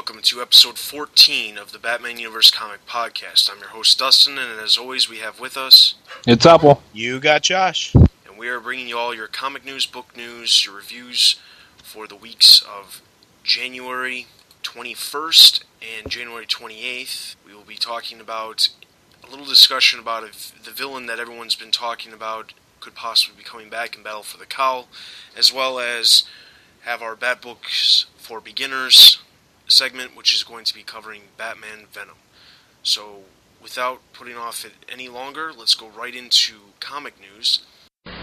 Hello, everyone, and welcome to episode 14 of the Batman Universe Comic Podcast. I'm your host, Dustin, and as always, we have with us. It's Apple. You got Josh. And we are bringing you all your comic news, book news, your reviews for the weeks of January 21st and January 28th. We will be talking about a little discussion about if the villain that everyone's been talking about could possibly be coming back in Battle for the Cowl, as well as have our Bat Books for Beginners segment, which is going to be covering Batman Venom. So, without putting off it any longer, let's go right into comic news.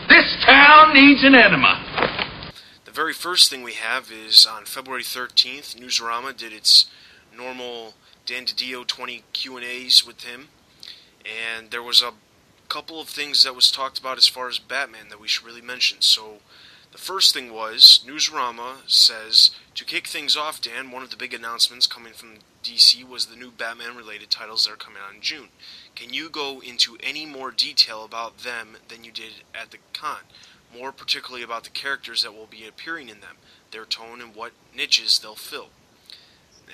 This town needs an enema. The very first thing we have is on February 13th, Newsarama did its normal Dan DiDio 20 Q&As with him, and there was a couple of things that was talked about as far as Batman that we should really mention. So, the first thing was Newsarama says to kick things off, Dan. One of the big announcements coming from DC was the new Batman-related titles that are coming out in June. Can you go into any more detail about them than you did at the con? More particularly about the characters that will be appearing in them, their tone, and what niches they'll fill.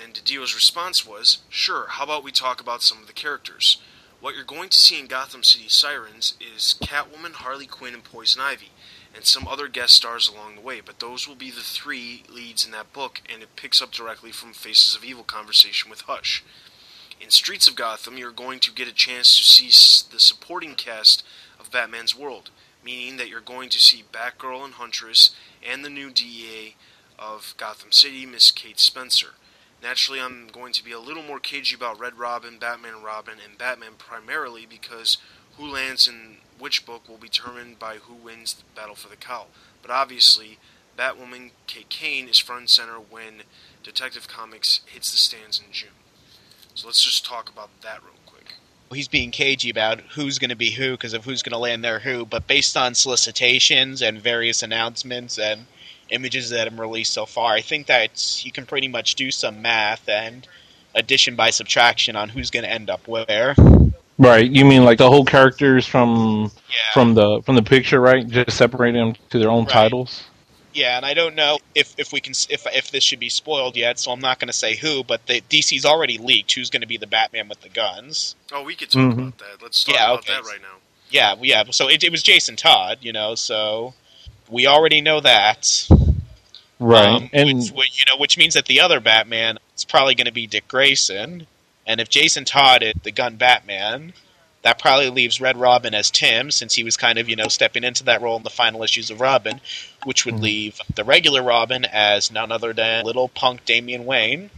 And DiDio's response was, "Sure. How about we talk about some of the characters?" What you're going to see in Gotham City Sirens is Catwoman, Harley Quinn, and Poison Ivy and some other guest stars along the way, but those will be the three leads in that book, and it picks up directly from Faces of Evil conversation with Hush. In Streets of Gotham, you're going to get a chance to see the supporting cast of Batman's world, meaning that you're going to see Batgirl and Huntress and the new DEA of Gotham City, Miss Kate Spencer. Naturally, I'm going to be a little more cagey about Red Robin, Batman Robin, and Batman primarily because who lands in which book will be determined by who wins the battle for the cowl. But obviously, Batwoman Kate Kane is front and center when Detective Comics hits the stands in June. So let's just talk about that real quick. He's being cagey about who's going to be who because of who's going to land there who, but based on solicitations and various announcements and images that have been released so far, I think that you can pretty much do some math and addition by subtraction on who's going to end up where. Right. You mean like the whole characters from Yeah. from the from the picture, right? Just separate them to their own Right. titles. Yeah, and I don't know if, if we can if if this should be spoiled yet, so I'm not going to say who. But the DC's already leaked who's going to be the Batman with the guns. Oh, we could talk Mhm. about that. Let's talk Yeah, about okay. that right now. Yeah, yeah. So it, it was Jason Todd, you know. So we already know that. Right. Um, and which, which, you know, which means that the other Batman is probably going to be Dick Grayson, and if Jason Todd is the gun Batman, that probably leaves Red Robin as Tim, since he was kind of you know stepping into that role in the final issues of Robin, which would Mhm. leave the regular Robin as none other than little punk Damian Wayne.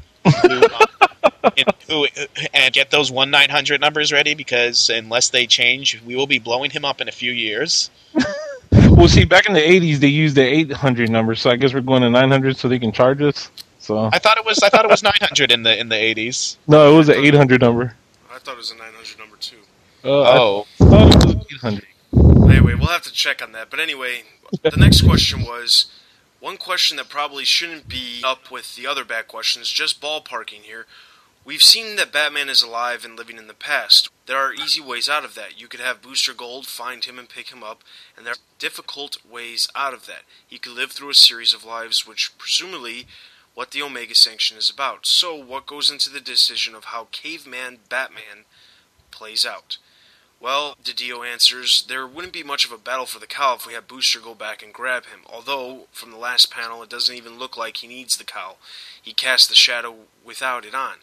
who, um, in- who, and get those one nine hundred numbers ready because unless they change, we will be blowing him up in a few years. well, see, back in the '80s, they used the 800 number, so I guess we're going to 900 so they can charge us. So I thought it was I thought it was nine hundred in the in the eighties. no, it was an 800 number. I thought it was a 900 number too. Uh, Oh, I thought it was 800. Anyway, we'll have to check on that. But anyway, the next question was one question that probably shouldn't be up with the other bad questions, just ballparking here. We've seen that Batman is alive and living in the past. There are easy ways out of that. You could have Booster Gold find him and pick him up, and there are difficult ways out of that. He could live through a series of lives, which presumably what the Omega Sanction is about. So, what goes into the decision of how Caveman Batman plays out? Well, Didio answers, there wouldn't be much of a battle for the cowl if we had Booster go back and grab him. Although, from the last panel, it doesn't even look like he needs the cowl. He cast the shadow without it on.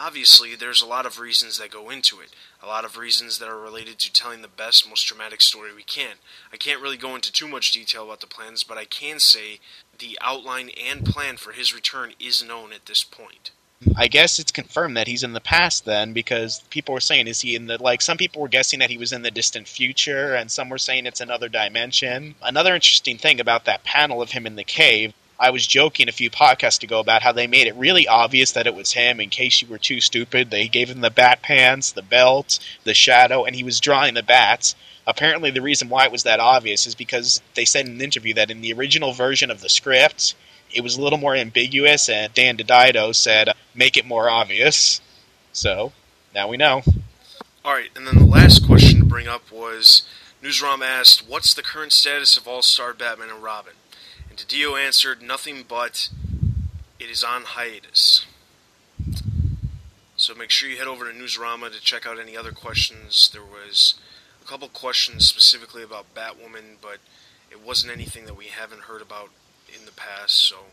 Obviously, there's a lot of reasons that go into it. A lot of reasons that are related to telling the best, most dramatic story we can. I can't really go into too much detail about the plans, but I can say the outline and plan for his return is known at this point. I guess it's confirmed that he's in the past then, because people were saying, is he in the like? Some people were guessing that he was in the distant future, and some were saying it's another dimension. Another interesting thing about that panel of him in the cave. I was joking a few podcasts ago about how they made it really obvious that it was him. In case you were too stupid, they gave him the bat pants, the belt, the shadow, and he was drawing the bats. Apparently, the reason why it was that obvious is because they said in an interview that in the original version of the script, it was a little more ambiguous, and Dan DiDio said, make it more obvious. So, now we know. Alright, and then the last question to bring up was Newsarama asked, What's the current status of All Star Batman and Robin? Didio answered, Nothing but it is on hiatus. So make sure you head over to Newsarama to check out any other questions. There was a couple questions specifically about Batwoman, but it wasn't anything that we haven't heard about in the past, so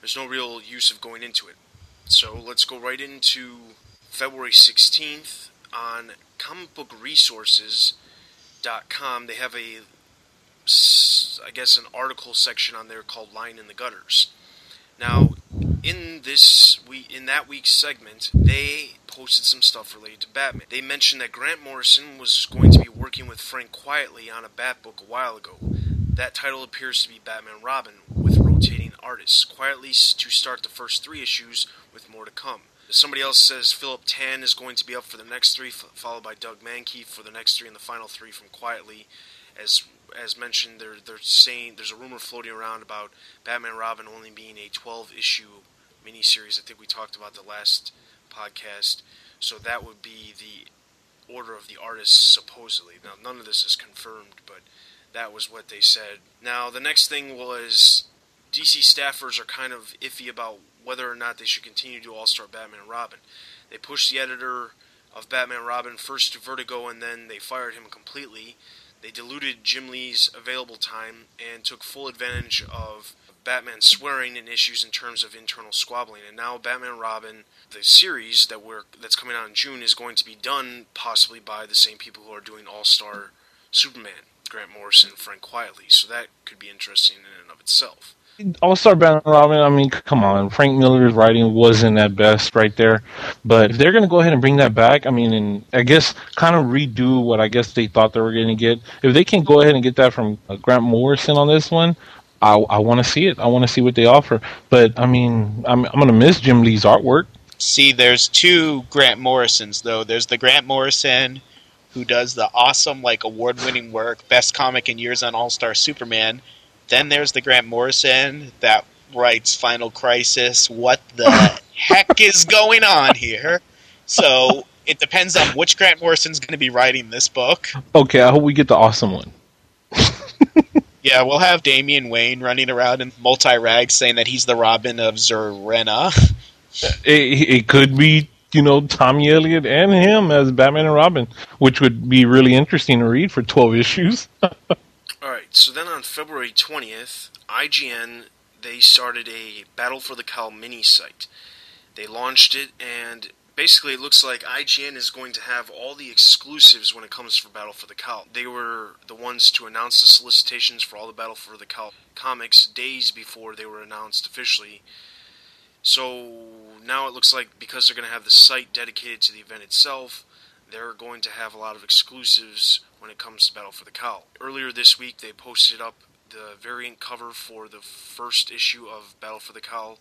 there's no real use of going into it. So let's go right into February 16th on comicbookresources.com. They have a, I guess, an article section on there called "Lying in the Gutters." Now, in this we in that week's segment, they posted some stuff related to Batman. They mentioned that Grant Morrison was going to be working with Frank Quitely on a Bat book a while ago. That title appears to be Batman Robin with rotating artists, quietly to start the first three issues with more to come. Somebody else says Philip Tan is going to be up for the next three, followed by Doug Mahnke for the next three, and the final three from Quitely, As as mentioned, they're they're saying there's a rumor floating around about Batman Robin only being a 12 issue miniseries. I think we talked about the last podcast, so that would be the order of the artists supposedly. Now none of this is confirmed, but that was what they said. Now, the next thing was DC staffers are kind of iffy about whether or not they should continue to do All Star Batman and Robin. They pushed the editor of Batman Robin first to Vertigo and then they fired him completely. They diluted Jim Lee's available time and took full advantage of Batman swearing and issues in terms of internal squabbling. And now Batman Robin, the series that we're that's coming out in June, is going to be done possibly by the same people who are doing All Star Superman. Grant Morrison, Frank Quitely. So that could be interesting in and of itself. All Star Batman Robin, I mean, come on. Frank Miller's writing wasn't at best right there. But if they're going to go ahead and bring that back, I mean, and I guess kind of redo what I guess they thought they were going to get. If they can go ahead and get that from uh, Grant Morrison on this one, I, I want to see it. I want to see what they offer. But, I mean, I'm, I'm going to miss Jim Lee's artwork. See, there's two Grant Morrisons, though. There's the Grant Morrison who does the awesome, like, award winning work, best comic in years on All Star Superman. Then there's the Grant Morrison that writes Final Crisis. What the heck is going on here? So it depends on which Grant Morrison's going to be writing this book. Okay, I hope we get the awesome one. yeah, we'll have Damian Wayne running around in multi rags saying that he's the Robin of Zerena. It, it could be you know, Tommy Elliott and him as Batman and Robin, which would be really interesting to read for 12 issues. So then on February 20th, IGN they started a Battle for the Cowl mini site. They launched it and basically it looks like IGN is going to have all the exclusives when it comes for Battle for the Cowl. They were the ones to announce the solicitations for all the Battle for the Cowl comics days before they were announced officially. So now it looks like because they're going to have the site dedicated to the event itself, they're going to have a lot of exclusives when it comes to Battle for the Cowl. Earlier this week, they posted up the variant cover for the first issue of Battle for the Cowl,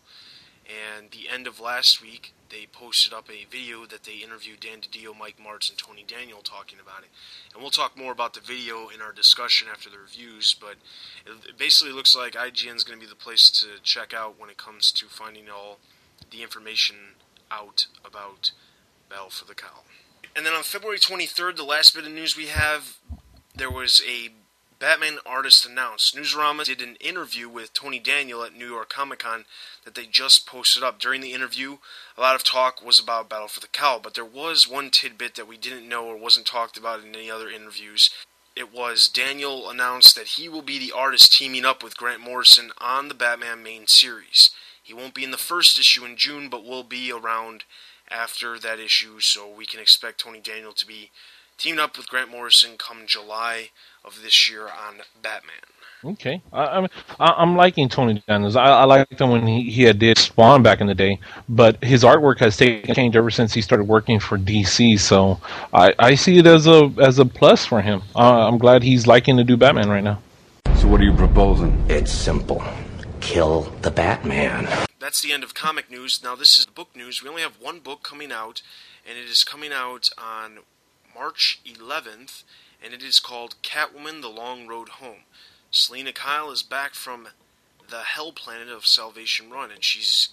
and the end of last week, they posted up a video that they interviewed Dan DiDio, Mike Marts, and Tony Daniel talking about it. And we'll talk more about the video in our discussion after the reviews, but it basically looks like IGN is going to be the place to check out when it comes to finding all the information out about Battle for the Cowl. And then on February 23rd, the last bit of news we have, there was a Batman artist announced. Newsarama did an interview with Tony Daniel at New York Comic Con that they just posted up. During the interview, a lot of talk was about Battle for the Cowl, but there was one tidbit that we didn't know or wasn't talked about in any other interviews. It was Daniel announced that he will be the artist teaming up with Grant Morrison on the Batman main series. He won't be in the first issue in June, but will be around after that issue, so we can expect Tony Daniel to be teamed up with Grant Morrison come July of this year on Batman. Okay, I, I, am liking Tony Daniels. I, I liked him when he, he had did Spawn back in the day, but his artwork has taken change ever since he started working for DC. So I, I see it as a as a plus for him. Uh, I'm glad he's liking to do Batman right now. So what are you proposing? It's simple kill the Batman. That's the end of comic news. Now, this is book news. We only have one book coming out, and it is coming out on March 11th, and it is called Catwoman The Long Road Home. Selina Kyle is back from the hell planet of Salvation Run, and she's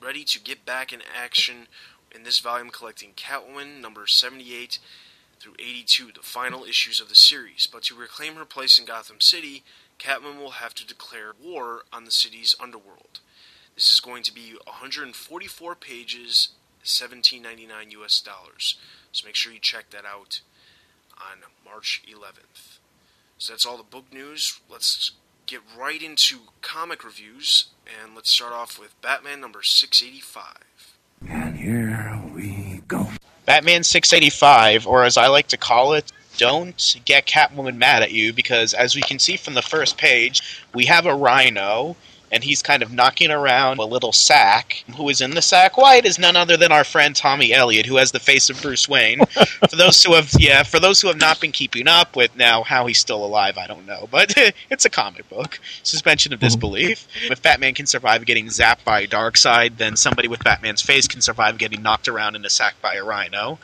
ready to get back in action in this volume collecting Catwoman number 78 through 82, the final issues of the series. But to reclaim her place in Gotham City, Catwoman will have to declare war on the city's underworld. This is going to be 144 pages, 17.99 US dollars. So make sure you check that out on March 11th. So that's all the book news. Let's get right into comic reviews, and let's start off with Batman number 685. And here we go. Batman 685, or as I like to call it, don't get Catwoman mad at you because, as we can see from the first page, we have a rhino and he's kind of knocking around a little sack. Who is in the sack? Why, it is none other than our friend Tommy Elliot, who has the face of Bruce Wayne. for those who have, yeah, for those who have not been keeping up with now how he's still alive, I don't know, but it's a comic book. Suspension of mhm. disbelief. If Batman can survive getting zapped by Darkseid, then somebody with Batman's face can survive getting knocked around in a sack by a rhino.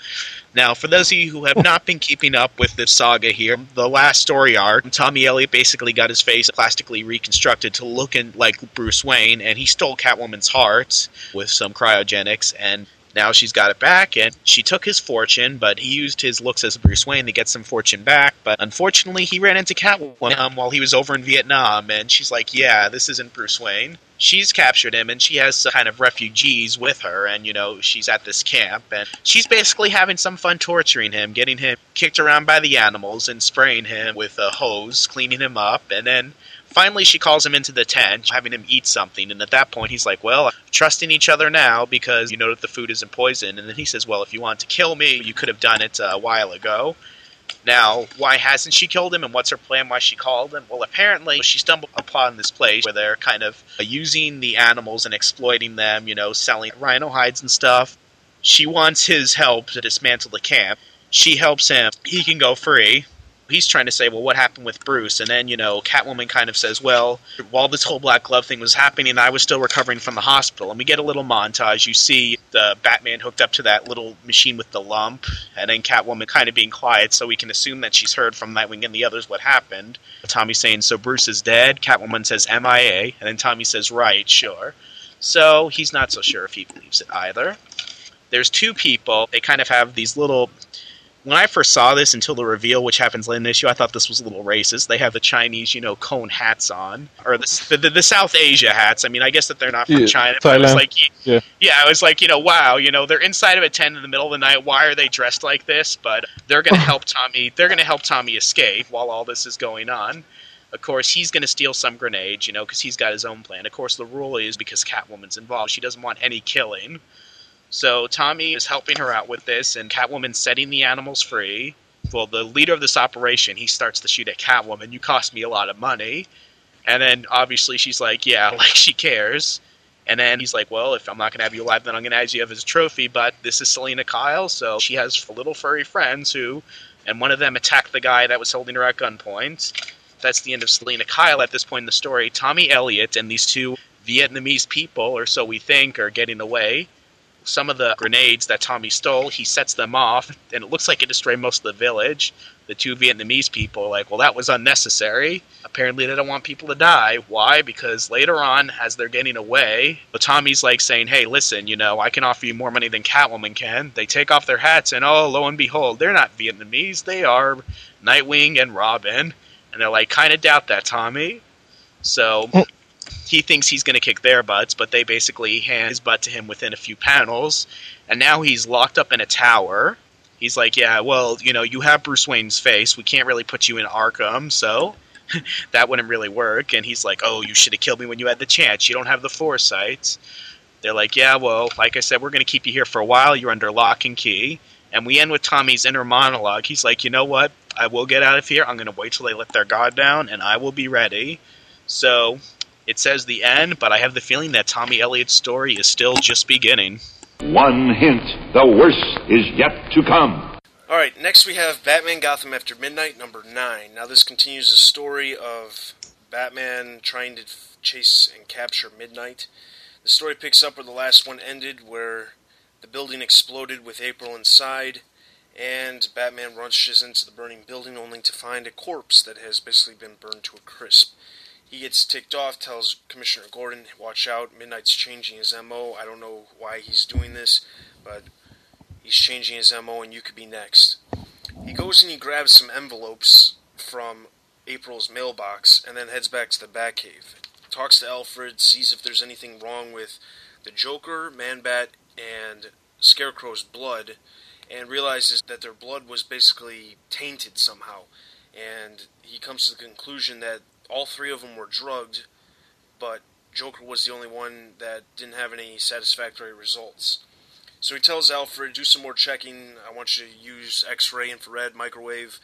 Now, for those of you who have not been keeping up with this saga here, the last story arc, Tommy Elliot basically got his face plastically reconstructed to look in, like Bruce Wayne, and he stole Catwoman's heart with some cryogenics, and now she's got it back, and she took his fortune, but he used his looks as Bruce Wayne to get some fortune back. But unfortunately, he ran into Catwoman um, while he was over in Vietnam, and she's like, "Yeah, this isn't Bruce Wayne." She's captured him, and she has some kind of refugees with her, and you know she's at this camp, and she's basically having some fun torturing him, getting him kicked around by the animals, and spraying him with a hose, cleaning him up, and then finally she calls him into the tent, having him eat something. And at that point, he's like, Well, trusting each other now because you know that the food isn't poison. And then he says, Well, if you want to kill me, you could have done it uh, a while ago. Now, why hasn't she killed him, and what's her plan? Why she called him? Well, apparently she stumbled upon this place where they're kind of uh, using the animals and exploiting them. You know, selling rhino hides and stuff. She wants his help to dismantle the camp. She helps him. He can go free he's trying to say, well, what happened with Bruce? And then, you know, Catwoman kind of says, well, while this whole Black Glove thing was happening, I was still recovering from the hospital. And we get a little montage. You see the Batman hooked up to that little machine with the lump, and then Catwoman kind of being quiet, so we can assume that she's heard from Nightwing and the others what happened. Tommy saying, so Bruce is dead. Catwoman says, MIA. And then Tommy says, right, sure. So he's not so sure if he believes it either. There's two people. They kind of have these little when I first saw this until the reveal, which happens late in the issue, I thought this was a little racist. They have the Chinese, you know, cone hats on, or the the, the South Asia hats. I mean, I guess that they're not from Yeah, China. But I was like, Yeah. yeah, I was like, you know, wow, you know, they're inside of a tent in the middle of the night. Why are they dressed like this? But they're going to help Tommy. They're going to help Tommy escape while all this is going on. Of course, he's going to steal some grenades, you know, because he's got his own plan. Of course, the rule is because Catwoman's involved, she doesn't want any killing. So Tommy is helping her out with this, and Catwoman's setting the animals free. Well, the leader of this operation, he starts to shoot at Catwoman. You cost me a lot of money. And then obviously she's like, yeah, like she cares. And then he's like, well, if I'm not going to have you alive, then I'm going to have you as a trophy. But this is Selina Kyle, so she has little furry friends who, and one of them attacked the guy that was holding her at gunpoint. That's the end of Selina Kyle at this point in the story. Tommy Elliott and these two Vietnamese people, or so we think, are getting away some of the grenades that Tommy stole, he sets them off, and it looks like it destroyed most of the village. The two Vietnamese people are like, well, that was unnecessary. Apparently, they don't want people to die. Why? Because later on, as they're getting away, Tommy's like saying, hey, listen, you know, I can offer you more money than Catwoman can. They take off their hats, and oh, lo and behold, they're not Vietnamese. They are Nightwing and Robin. And they're like, kind of doubt that, Tommy. So he thinks he's going to kick their butts, but they basically hand his butt to him within a few panels, and now he's locked up in a tower. He's like, yeah, well, you know, you have Bruce Wayne's face. We can't really put you in Arkham, so that wouldn't really work. And he's like, oh, you should have killed me when you had the chance. You don't have the foresight. They're like, yeah, well, like I said, we're going to keep you here for a while. You're under lock and key. And we end with Tommy's inner monologue. He's like, you know what? I will get out of here. I'm going to wait till they let their guard down, and I will be ready. So it says the end, but I have the feeling that Tommy Elliott's story is still just beginning. One hint, the worst is yet to come. All right, next we have Batman Gotham After Midnight, number nine. Now, this continues the story of Batman trying to f- chase and capture Midnight. The story picks up where the last one ended, where the building exploded with April inside, and Batman rushes into the burning building only to find a corpse that has basically been burned to a crisp. He gets ticked off, tells Commissioner Gordon, watch out, Midnight's changing his MO. I don't know why he's doing this, but he's changing his MO and you could be next. He goes and he grabs some envelopes from April's mailbox and then heads back to the Batcave. talks to Alfred, sees if there's anything wrong with the Joker, Man Bat, and Scarecrow's blood, and realizes that their blood was basically tainted somehow. And he comes to the conclusion that all three of them were drugged, but Joker was the only one that didn't have any satisfactory results. So he tells Alfred, do some more checking. I want you to use X ray, infrared, microwave,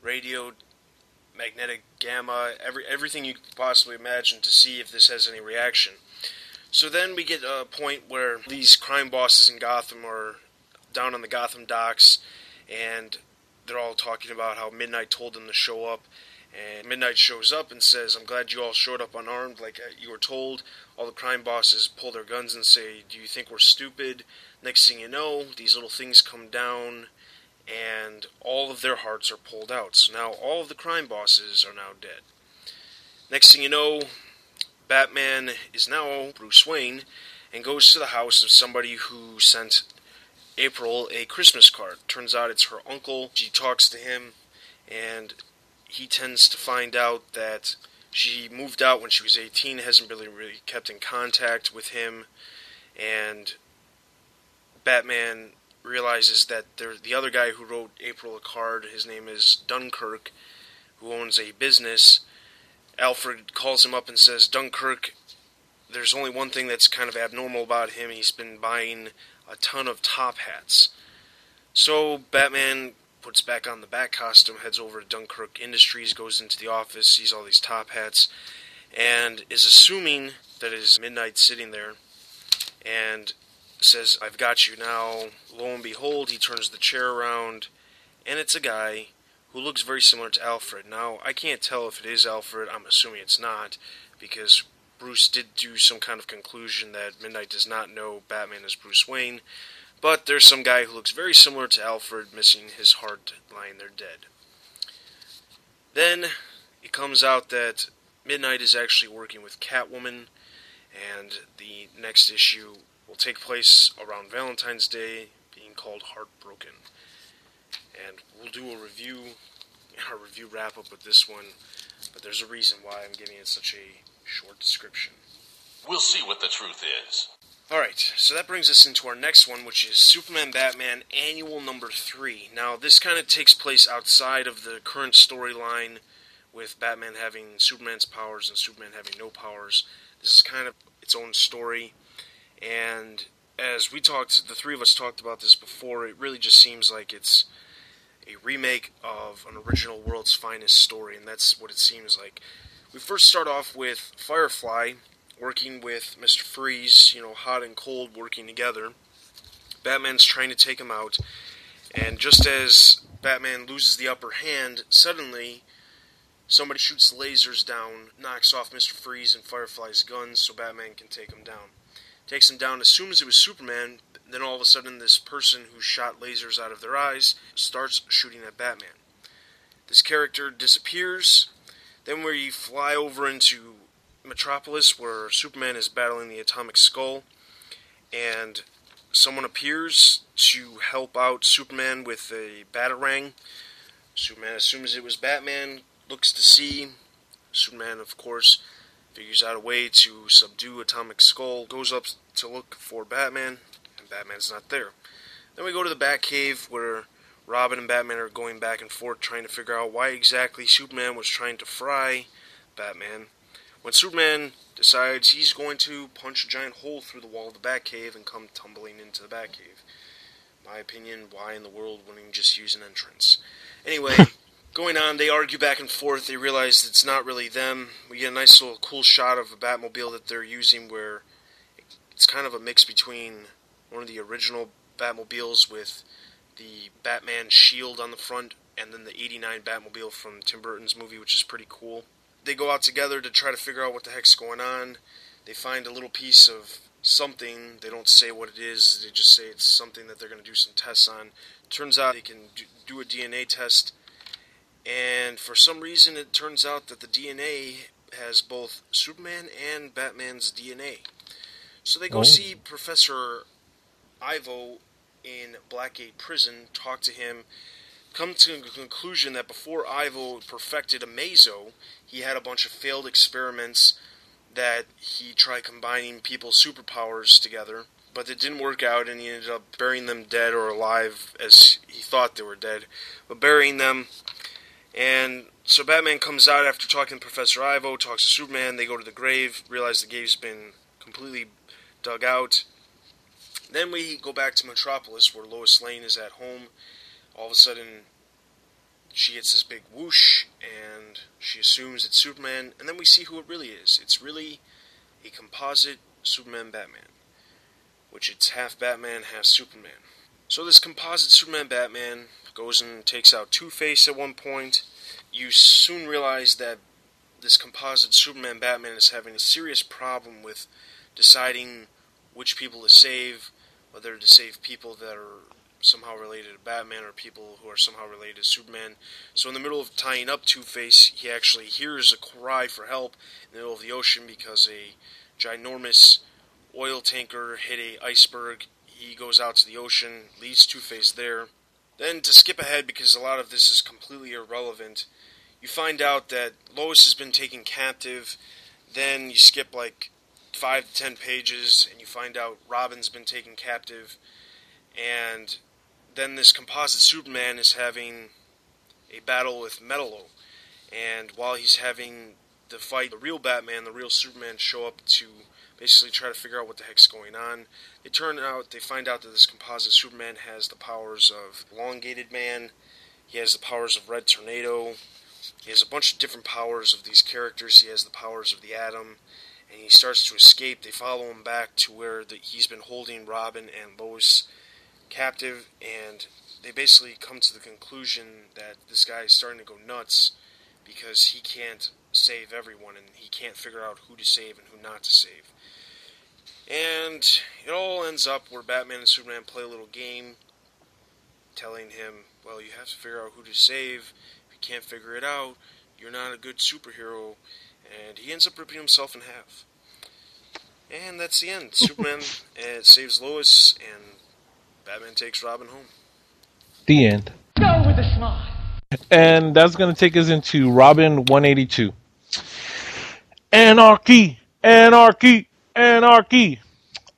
radio, magnetic gamma, every, everything you could possibly imagine to see if this has any reaction. So then we get a point where these crime bosses in Gotham are down on the Gotham docks, and they're all talking about how Midnight told them to show up. And Midnight shows up and says, I'm glad you all showed up unarmed like uh, you were told. All the crime bosses pull their guns and say, Do you think we're stupid? Next thing you know, these little things come down and all of their hearts are pulled out. So now all of the crime bosses are now dead. Next thing you know, Batman is now Bruce Wayne and goes to the house of somebody who sent April a Christmas card. Turns out it's her uncle. She talks to him, and he tends to find out that she moved out when she was 18, hasn't really really kept in contact with him, and Batman realizes that the other guy who wrote April a card, his name is Dunkirk, who owns a business. Alfred calls him up and says, Dunkirk, there's only one thing that's kind of abnormal about him. He's been buying a ton of top hats. So Batman puts back on the bat costume, heads over to Dunkirk Industries, goes into the office, sees all these top hats, and is assuming that it is Midnight sitting there. And says, I've got you now. Lo and behold, he turns the chair around, and it's a guy who looks very similar to Alfred. Now, I can't tell if it is Alfred. I'm assuming it's not, because Bruce did do some kind of conclusion that Midnight does not know Batman is Bruce Wayne. But there's some guy who looks very similar to Alfred, missing his heart, lying there dead. Then it comes out that Midnight is actually working with Catwoman, and the next issue will take place around Valentine's Day, being called Heartbroken. And we'll do a review, our review wrap up with this one, but there's a reason why I'm giving it such a short description. We'll see what the truth is. Alright, so that brings us into our next one, which is Superman Batman Annual Number 3. Now, this kind of takes place outside of the current storyline with Batman having Superman's powers and Superman having no powers. This is kind of its own story. And as we talked, the three of us talked about this before, it really just seems like it's a remake of an original World's Finest story, and that's what it seems like. We first start off with Firefly working with Mr. Freeze, you know, hot and cold working together. Batman's trying to take him out, and just as Batman loses the upper hand, suddenly somebody shoots lasers down, knocks off Mr. Freeze and Firefly's guns so Batman can take him down takes him down, assumes it was Superman, then all of a sudden this person who shot lasers out of their eyes starts shooting at Batman. This character disappears. Then we fly over into Metropolis where Superman is battling the Atomic Skull and someone appears to help out Superman with a batarang. Superman assumes it was Batman, looks to see. Superman, of course, figures out a way to subdue Atomic Skull, goes up to look for Batman, and Batman's not there. Then we go to the Batcave where Robin and Batman are going back and forth trying to figure out why exactly Superman was trying to fry Batman. When Superman decides he's going to punch a giant hole through the wall of the Batcave and come tumbling into the Batcave. My opinion, why in the world wouldn't he just use an entrance? Anyway, going on, they argue back and forth. They realize it's not really them. We get a nice little cool shot of a Batmobile that they're using where it's kind of a mix between one of the original Batmobiles with the Batman shield on the front and then the 89 Batmobile from Tim Burton's movie, which is pretty cool. They go out together to try to figure out what the heck's going on. They find a little piece of something. They don't say what it is, they just say it's something that they're going to do some tests on. Turns out they can do a DNA test and for some reason, it turns out that the DNA has both Superman and Batman's DNA. So they go oh. see Professor Ivo in Blackgate Prison, talk to him, come to the conclusion that before Ivo perfected Amazo, he had a bunch of failed experiments that he tried combining people's superpowers together, but it didn't work out, and he ended up burying them dead or alive as he thought they were dead, but burying them. And so Batman comes out after talking to Professor Ivo, talks to Superman. They go to the grave, realize the grave's been completely dug out. Then we go back to Metropolis, where Lois Lane is at home. All of a sudden, she gets this big whoosh, and she assumes it's Superman. And then we see who it really is. It's really a composite Superman Batman, which it's half Batman, half Superman. So this composite Superman Batman goes and takes out Two Face at one point. You soon realize that this composite Superman Batman is having a serious problem with deciding which people to save, whether to save people that are somehow related to Batman or people who are somehow related to Superman. So in the middle of tying up Two Face, he actually hears a cry for help in the middle of the ocean because a ginormous oil tanker hit a iceberg. He goes out to the ocean, leaves Two Face there. Then to skip ahead because a lot of this is completely irrelevant, you find out that Lois has been taken captive. Then you skip like five to ten pages and you find out Robin's been taken captive. And then this composite Superman is having a battle with Metallo. And while he's having the fight, the real Batman, the real Superman show up to basically try to figure out what the heck's going on. They turn out, they find out that this composite Superman has the powers of Elongated Man, he has the powers of Red Tornado, he has a bunch of different powers of these characters, he has the powers of the Atom, and he starts to escape. They follow him back to where the, he's been holding Robin and Lois captive, and they basically come to the conclusion that this guy is starting to go nuts because he can't save everyone and he can't figure out who to save and who not to save. And it all ends up where Batman and Superman play a little game telling him, well, you have to figure out who to save. If you can't figure it out, you're not a good superhero. And he ends up ripping himself in half. And that's the end. Superman uh, saves Lois, and Batman takes Robin home. The end. Go with a smile. And that's going to take us into Robin 182. Anarchy! Anarchy! Anarchy!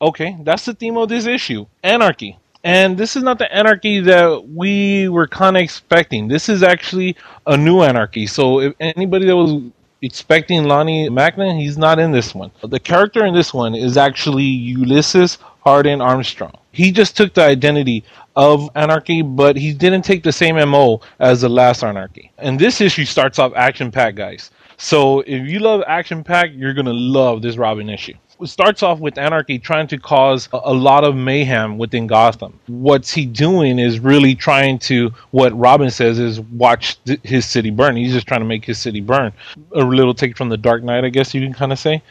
Okay, that's the theme of this issue. Anarchy. And this is not the anarchy that we were kind of expecting. This is actually a new anarchy. So if anybody that was expecting Lonnie Macklin, he's not in this one. The character in this one is actually Ulysses Hardin Armstrong. He just took the identity of Anarchy, but he didn't take the same MO as the last Anarchy. And this issue starts off action packed, guys. So if you love action packed, you're gonna love this Robin issue. It starts off with Anarchy trying to cause a, a lot of mayhem within Gotham. What's he doing is really trying to, what Robin says is watch th- his city burn. He's just trying to make his city burn. A little take from the Dark Knight, I guess you can kind of say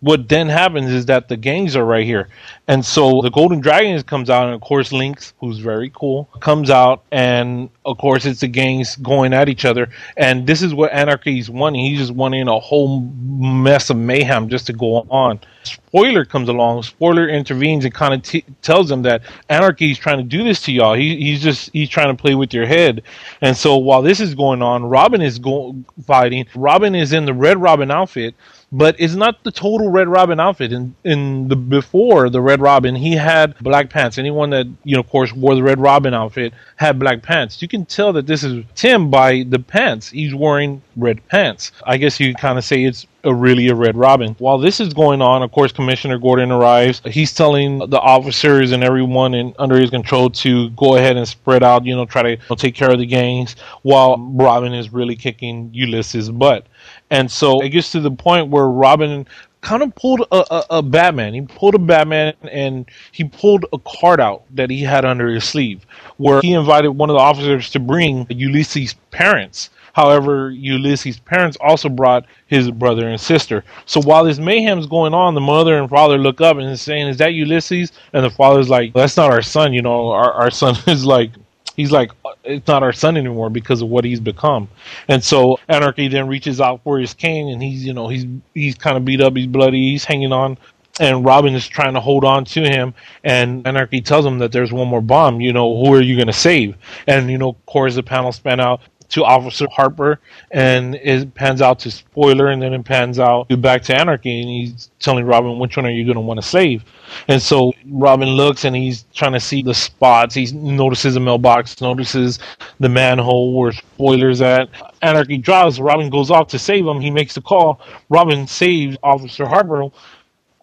what then happens is that the gangs are right here. And so the Golden Dragons comes out, and of course, Lynx, who's very cool, comes out, and of course, it's the gangs going at each other. And this is what Anarchy's wanting. He's just wanting a whole mess of mayhem just to go on. Spoiler comes along. Spoiler intervenes and kind of t- tells him that Anarchy's trying to do this to y'all. He, he's just he's trying to play with your head. And so while this is going on, Robin is go- fighting. Robin is in the Red Robin outfit but it's not the total Red Robin outfit. In in the before the Red Robin, he had black pants. Anyone that you know, of course, wore the Red Robin outfit had black pants. You can tell that this is Tim by the pants. He's wearing red pants. I guess you kind of say it's a really a Red Robin. While this is going on, of course, Commissioner Gordon arrives. He's telling the officers and everyone in under his control to go ahead and spread out. You know, try to you know, take care of the gangs. While Robin is really kicking Ulysses' butt. And so it gets to the point where Robin kind of pulled a, a, a, Batman. He pulled a Batman and he pulled a card out that he had under his sleeve where he invited one of the officers to bring Ulysses' parents. However, Ulysses' parents also brought his brother and sister. So while this mayhem's going on, the mother and father look up and saying, Is that Ulysses? And the father's like, That's not our son, you know, our, our son is like he's like uh, it's not our son anymore because of what he's become. And so anarchy then reaches out for his cane and he's you know he's he's kind of beat up. He's bloody. He's hanging on. And robin is trying to hold on to him. And anarchy tells him that there's one more bomb. You know who are you going to save? And you know of course the panel span out to Officer Harper, and it pans out to spoiler, and then it pans out back to Anarchy, and he's telling Robin which one are you going to want to save. And so Robin looks and he's trying to see the spots. He notices a mailbox, notices the manhole where spoilers at. Anarchy drives. Robin goes off to save him. He makes the call. Robin saves Officer Harper.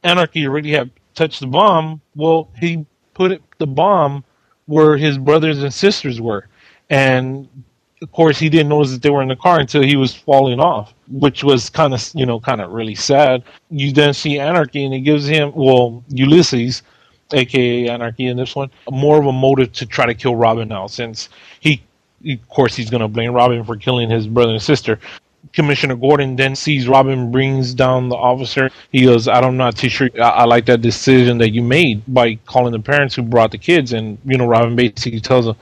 Anarchy already had touched the bomb. Well, he put the bomb where his brothers and sisters were. And of course, he didn't notice that they were in the car until he was falling off, which was kind of, you know, kind of really sad. You then see Anarchy, and it gives him, well, Ulysses, aka Anarchy in this one, more of a motive to try to kill Robin now, since he, of course, he's going to blame Robin for killing his brother and sister. Commissioner Gordon then sees Robin brings down the officer. He goes, "I'm not too sure. I, I like that decision that you made by calling the parents who brought the kids." And you know, Robin basically tells him,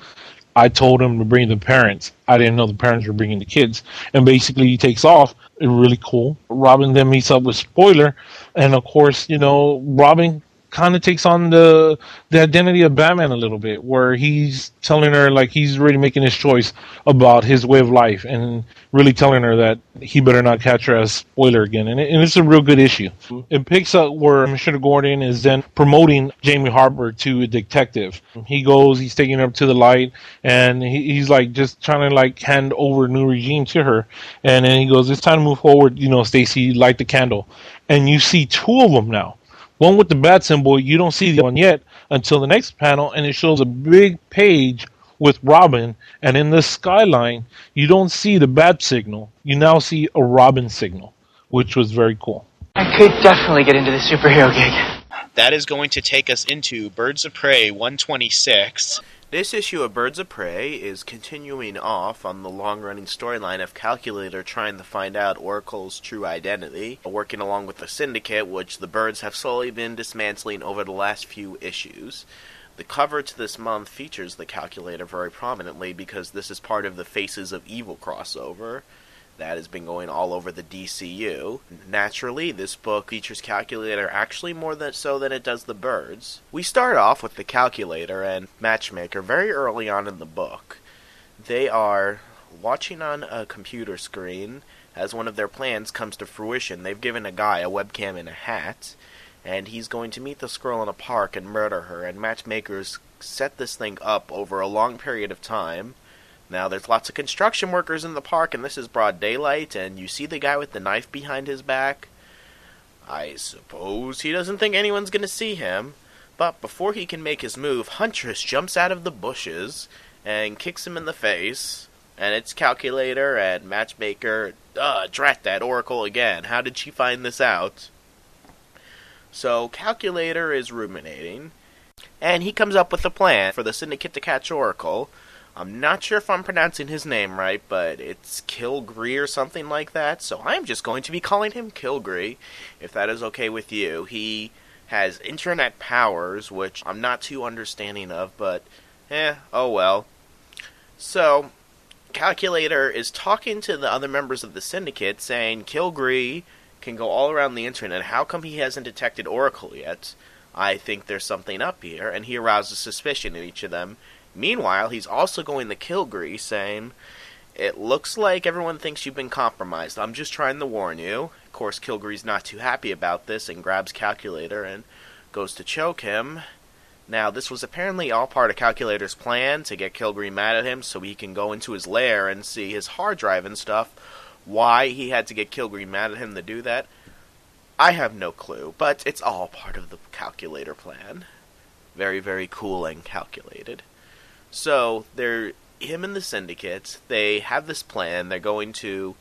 I told him to bring the parents. I didn't know the parents were bringing the kids. And basically, he takes off. It's Really cool. Robin then meets up with Spoiler. And of course, you know, Robin kind of takes on the the identity of Batman a little bit, where he's telling her like he's really making his choice about his way of life, and really telling her that he better not catch her as spoiler again. And, it, and it's a real good issue. It picks up where Commissioner Gordon is then promoting Jamie Harper to a detective. He goes, he's taking her up to the light, and he, he's like just trying to like hand over new regime to her. And then he goes, "It's time to move forward." You know, Stacy, light the candle, and you see two of them now one with the bat symbol. You don't see the one yet until the next panel, and it shows a big page with Robin. And in the skyline, you don't see the bat signal. You now see a Robin signal, which was very cool. I could definitely get into the superhero gig. That is going to take us into Birds of Prey 126. This issue of Birds of Prey is continuing off on the long running storyline of Calculator trying to find out Oracle's true identity, working along with the Syndicate, which the birds have slowly been dismantling over the last few issues. The cover to this month features the Calculator very prominently because this is part of the Faces of Evil crossover that has been going all over the DCU. Naturally, this book features Calculator actually more than so than it does the birds. We start off with the Calculator and Matchmaker very early on in the book. They are watching on a computer screen as one of their plans comes to fruition. They've given a guy a webcam and a hat, and he's going to meet this girl in a park and murder her. And matchmakers set this thing up over a long period of time now, there's lots of construction workers in the park, and this is broad daylight, and you see the guy with the knife behind his back. I suppose he doesn't think anyone's going to see him, but before he can make his move, Huntress jumps out of the bushes and kicks him in the face. And it's Calculator and Matchmaker. Uh, drat that Oracle again. How did she find this out? So, Calculator is ruminating, and he comes up with a plan for the Syndicate to catch Oracle I'm not sure if I'm pronouncing his name right, but it's Kilgree or something like that, so I'm just going to be calling him Kilgree, if that is okay with you. He has internet powers, which I'm not too understanding of, but eh, oh well. So, Calculator is talking to the other members of the syndicate, saying Kilgree can go all around the internet. How come he hasn't detected Oracle yet? I think there's something up here, and he arouses suspicion in each of them Meanwhile, he's also going to Kilgree, saying, It looks like everyone thinks you've been compromised. I'm just trying to warn you. Of course, Kilgree's not too happy about this and grabs Calculator and goes to choke him. Now, this was apparently all part of Calculator's plan to get Kilgree mad at him so he can go into his lair and see his hard drive and stuff. Why he had to get Kilgree mad at him to do that, I have no clue, but it's all part of the Calculator plan. Very, very cool and calculated. So they're him and the syndicate. They have this plan. They're going to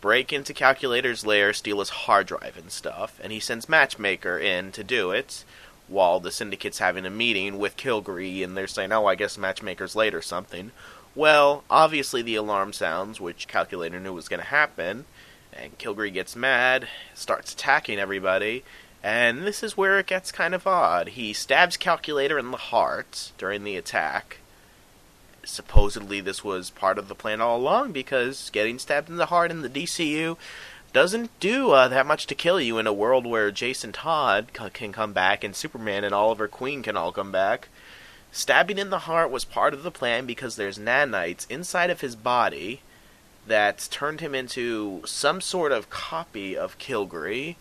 break into Calculator's lair, steal his hard drive and stuff, and he sends Matchmaker in to do it. While the syndicate's having a meeting with Kilgree, and they're saying, "Oh, I guess Matchmaker's late or something." Well, obviously the alarm sounds, which Calculator knew was going to happen, and Kilgree gets mad, starts attacking everybody, and this is where it gets kind of odd. He stabs Calculator in the heart during the attack, supposedly this was part of the plan all along because getting stabbed in the heart in the DCU doesn't do uh, that much to kill you in a world where Jason Todd can come back and Superman and Oliver Queen can all come back. Stabbing in the heart was part of the plan because there's nanites inside of his body that turned him into some sort of copy of Kilgree,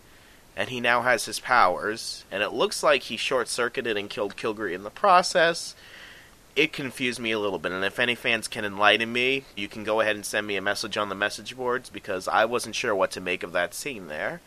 and he now has his powers. And it looks like he short circuited and killed Kilgree in the process. It confused me a little bit, and if any fans can enlighten me, you can go ahead and send me a message on the message boards because I wasn't sure what to make of that scene there.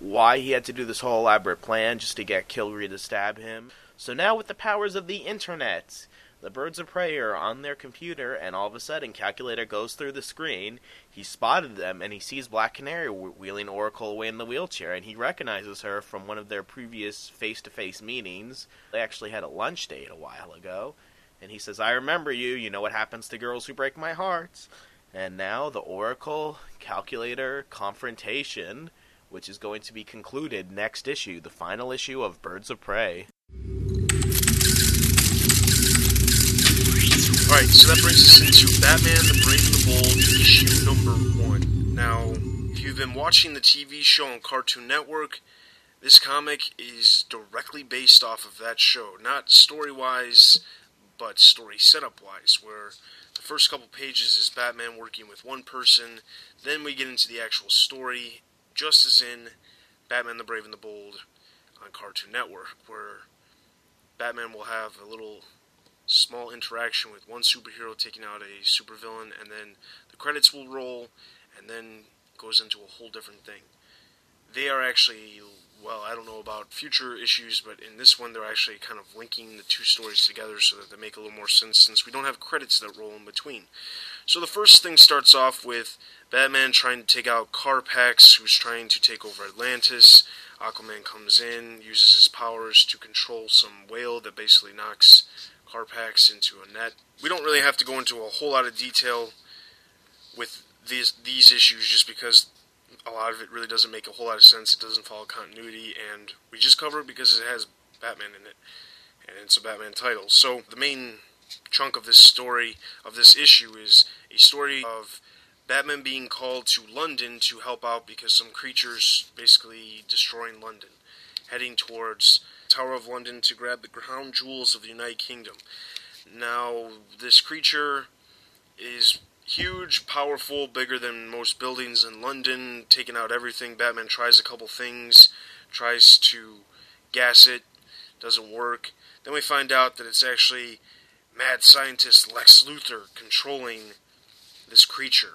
Why he had to do this whole elaborate plan just to get Kilgree to stab him. So now, with the powers of the internet, the birds of prey are on their computer, and all of a sudden, Calculator goes through the screen. He spotted them, and he sees Black Canary wheeling Oracle away in the wheelchair, and he recognizes her from one of their previous face to face meetings. They actually had a lunch date a while ago. And he says, I remember you. You know what happens to girls who break my hearts. And now the Oracle Calculator confrontation, which is going to be concluded next issue, the final issue of Birds of Prey. Alright, so that brings us into Batman the Brave and the Bold, issue number one. Now, if you've been watching the TV show on Cartoon Network, this comic is directly based off of that show. Not story wise, but story setup wise, where the first couple pages is Batman working with one person, then we get into the actual story, just as in Batman the Brave and the Bold on Cartoon Network, where Batman will have a little small interaction with one superhero taking out a supervillain, and then the credits will roll, and then goes into a whole different thing. They are actually, well, I don't know about future issues, but in this one, they're actually kind of linking the two stories together so that they make a little more sense since we don't have credits that roll in between. So the first thing starts off with Batman trying to take out Carapax, who's trying to take over Atlantis. Aquaman comes in, uses his powers to control some whale that basically knocks Carapax into a net. We don't really have to go into a whole lot of detail with these these issues just because a lot of it really doesn't make a whole lot of sense. It doesn't follow continuity, and we just cover it because it has Batman in it, and it's a Batman title. So the main chunk of this story of this issue is a story of Batman being called to London to help out because some creatures basically destroying London, heading towards Tower of London to grab the crown jewels of the United Kingdom. Now, this creature is huge, powerful, bigger than most buildings in London, taking out everything. Batman tries a couple things, tries to gas it, doesn't work. Then we find out that it's actually mad scientist Lex Luthor controlling this creature.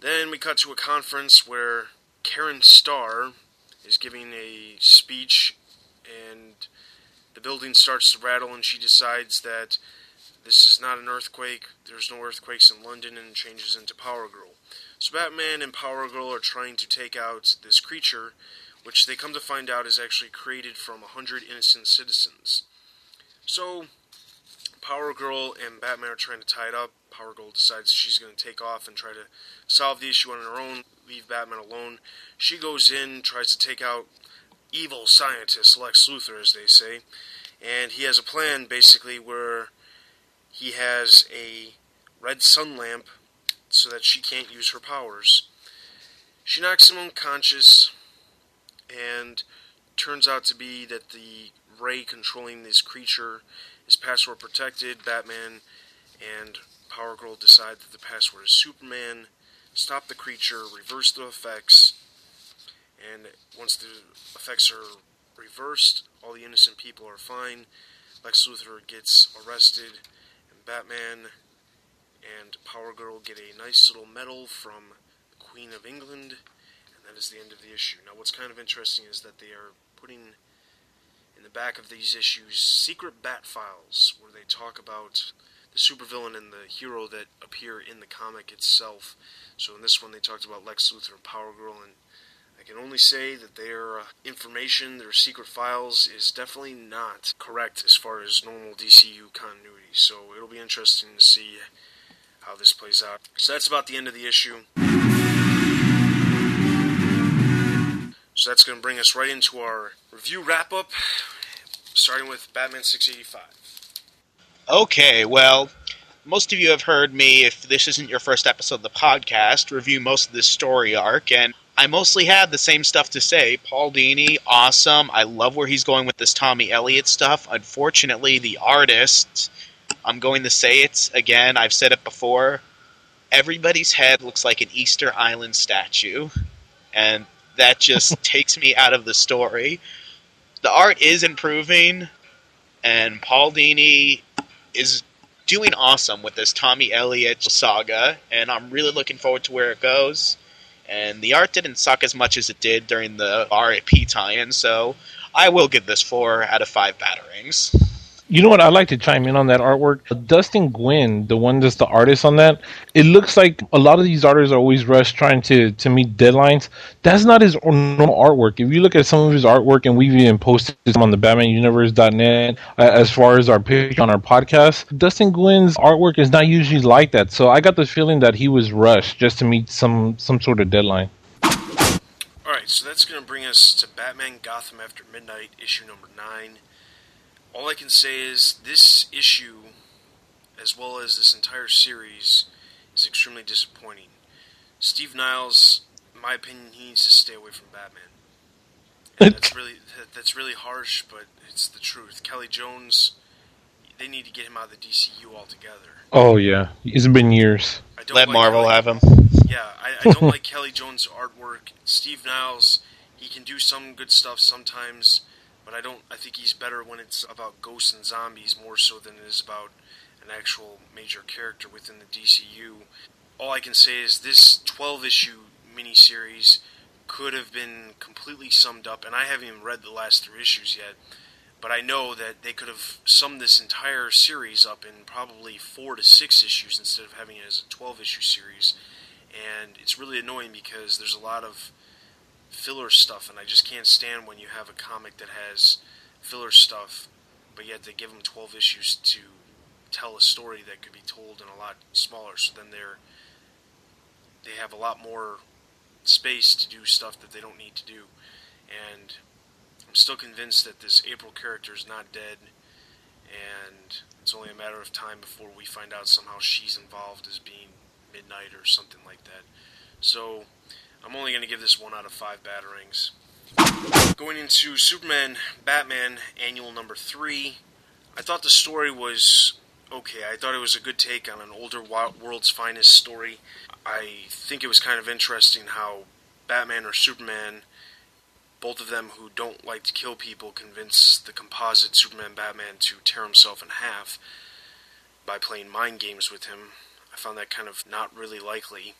Then we cut to a conference where Karen Starr is giving a speech and the building starts to rattle, and she decides that this is not an earthquake. There's no earthquakes in London, and changes into Power Girl. So Batman and Power Girl are trying to take out this creature, which they come to find out is actually created from a hundred innocent citizens. So Power Girl and Batman are trying to tie it up. Power Girl decides she's going to take off and try to solve the issue on her own, leave Batman alone. She goes in, tries to take out evil scientist Lex Luthor, as they say, and he has a plan basically where he has a red sun lamp so that she can't use her powers. She knocks him unconscious, and turns out to be that the ray controlling this creature is password protected. Batman and Power Girl decide that the password is Superman, stop the creature, reverse the effects, and once the effects are reversed, all the innocent people are fine. Lex Luthor gets arrested, Batman and Power Girl get a nice little medal from the Queen of England, and that is the end of the issue. Now, what's kind of interesting is that they are putting in the back of these issues secret bat files where they talk about the supervillain and the hero that appear in the comic itself. So in this one, they talked about Lex Luthor and Power Girl, and I can only say that their uh, information, their secret files, is definitely not correct as far as normal DCU continuity. So it'll be interesting to see how this plays out. So that's about the end of the issue. So that's going to bring us right into our review wrap up, starting with Batman 685. Okay, well, most of you have heard me, if this isn't your first episode of the podcast, review most of this story arc, and I mostly had the same stuff to say. Paul Dini, awesome. I love where he's going with this Tommy Elliott stuff. Unfortunately, the artist, I'm going to say it again, I've said it before. everybody's head looks like an Easter Island statue, and that just takes me out of the story. The art is improving, and Paul Dini is doing awesome with this Tommy Elliott saga, and I'm really looking forward to where it goes. And the art didn't suck as much as it did during the RAP tie-in, so I will give this four out of five batarangs. You know what? I'd like to chime in on that artwork. Dustin Nguyen, the one that's the artist on that, it looks like a lot of these artists are always rushed trying to, to meet deadlines. That's not his normal artwork. If you look at some of his artwork, and we've even posted some on the BatmanUniverse.net uh, as far as our page on our podcast, Dustin Nguyen's artwork is not usually like that. So I got the feeling that he was rushed just to meet some, some sort of deadline. All right, so that's going to bring us to Batman Gotham After Midnight, issue number 9 all I can say is this issue, as well as this entire series, is extremely disappointing. Steve Niles, in my opinion, he needs to stay away from Batman. And that's really that's really harsh, but it's the truth. Kelly Jones, they need to get him out of the DCU altogether. Oh yeah, it's been years. Let like Marvel Kelly, have him. Yeah, I, I don't like Kelly Jones' artwork. Steve Niles, he can do some good stuff sometimes but I don't. I think he's better when it's about ghosts and zombies more so than it is about an actual major character within the DCU. All I can say is this 12 issue miniseries could have been completely summed up, and I haven't even read the last three issues yet. But I know that they could have summed this entire series up in probably four to six issues instead of having it as a 12 issue series. And it's really annoying because there's a lot of filler stuff, and I just can't stand when you have a comic that has filler stuff, but yet they give them 12 issues to tell a story that could be told in a lot smaller. So then they're they have a lot more space to do stuff that they don't need to do, and I'm still convinced that this April character is not dead, and it's only a matter of time before we find out somehow she's involved as being Midnight or something like that. So I'm only going to give this one out of five batarangs. Going into Superman Batman Annual Number 3, I thought the story was okay. I thought it was a good take on an older world's finest story. I think it was kind of interesting how Batman or Superman, both of them who don't like to kill people, convince the composite Superman Batman to tear himself in half by playing mind games with him. I found that kind of not really likely.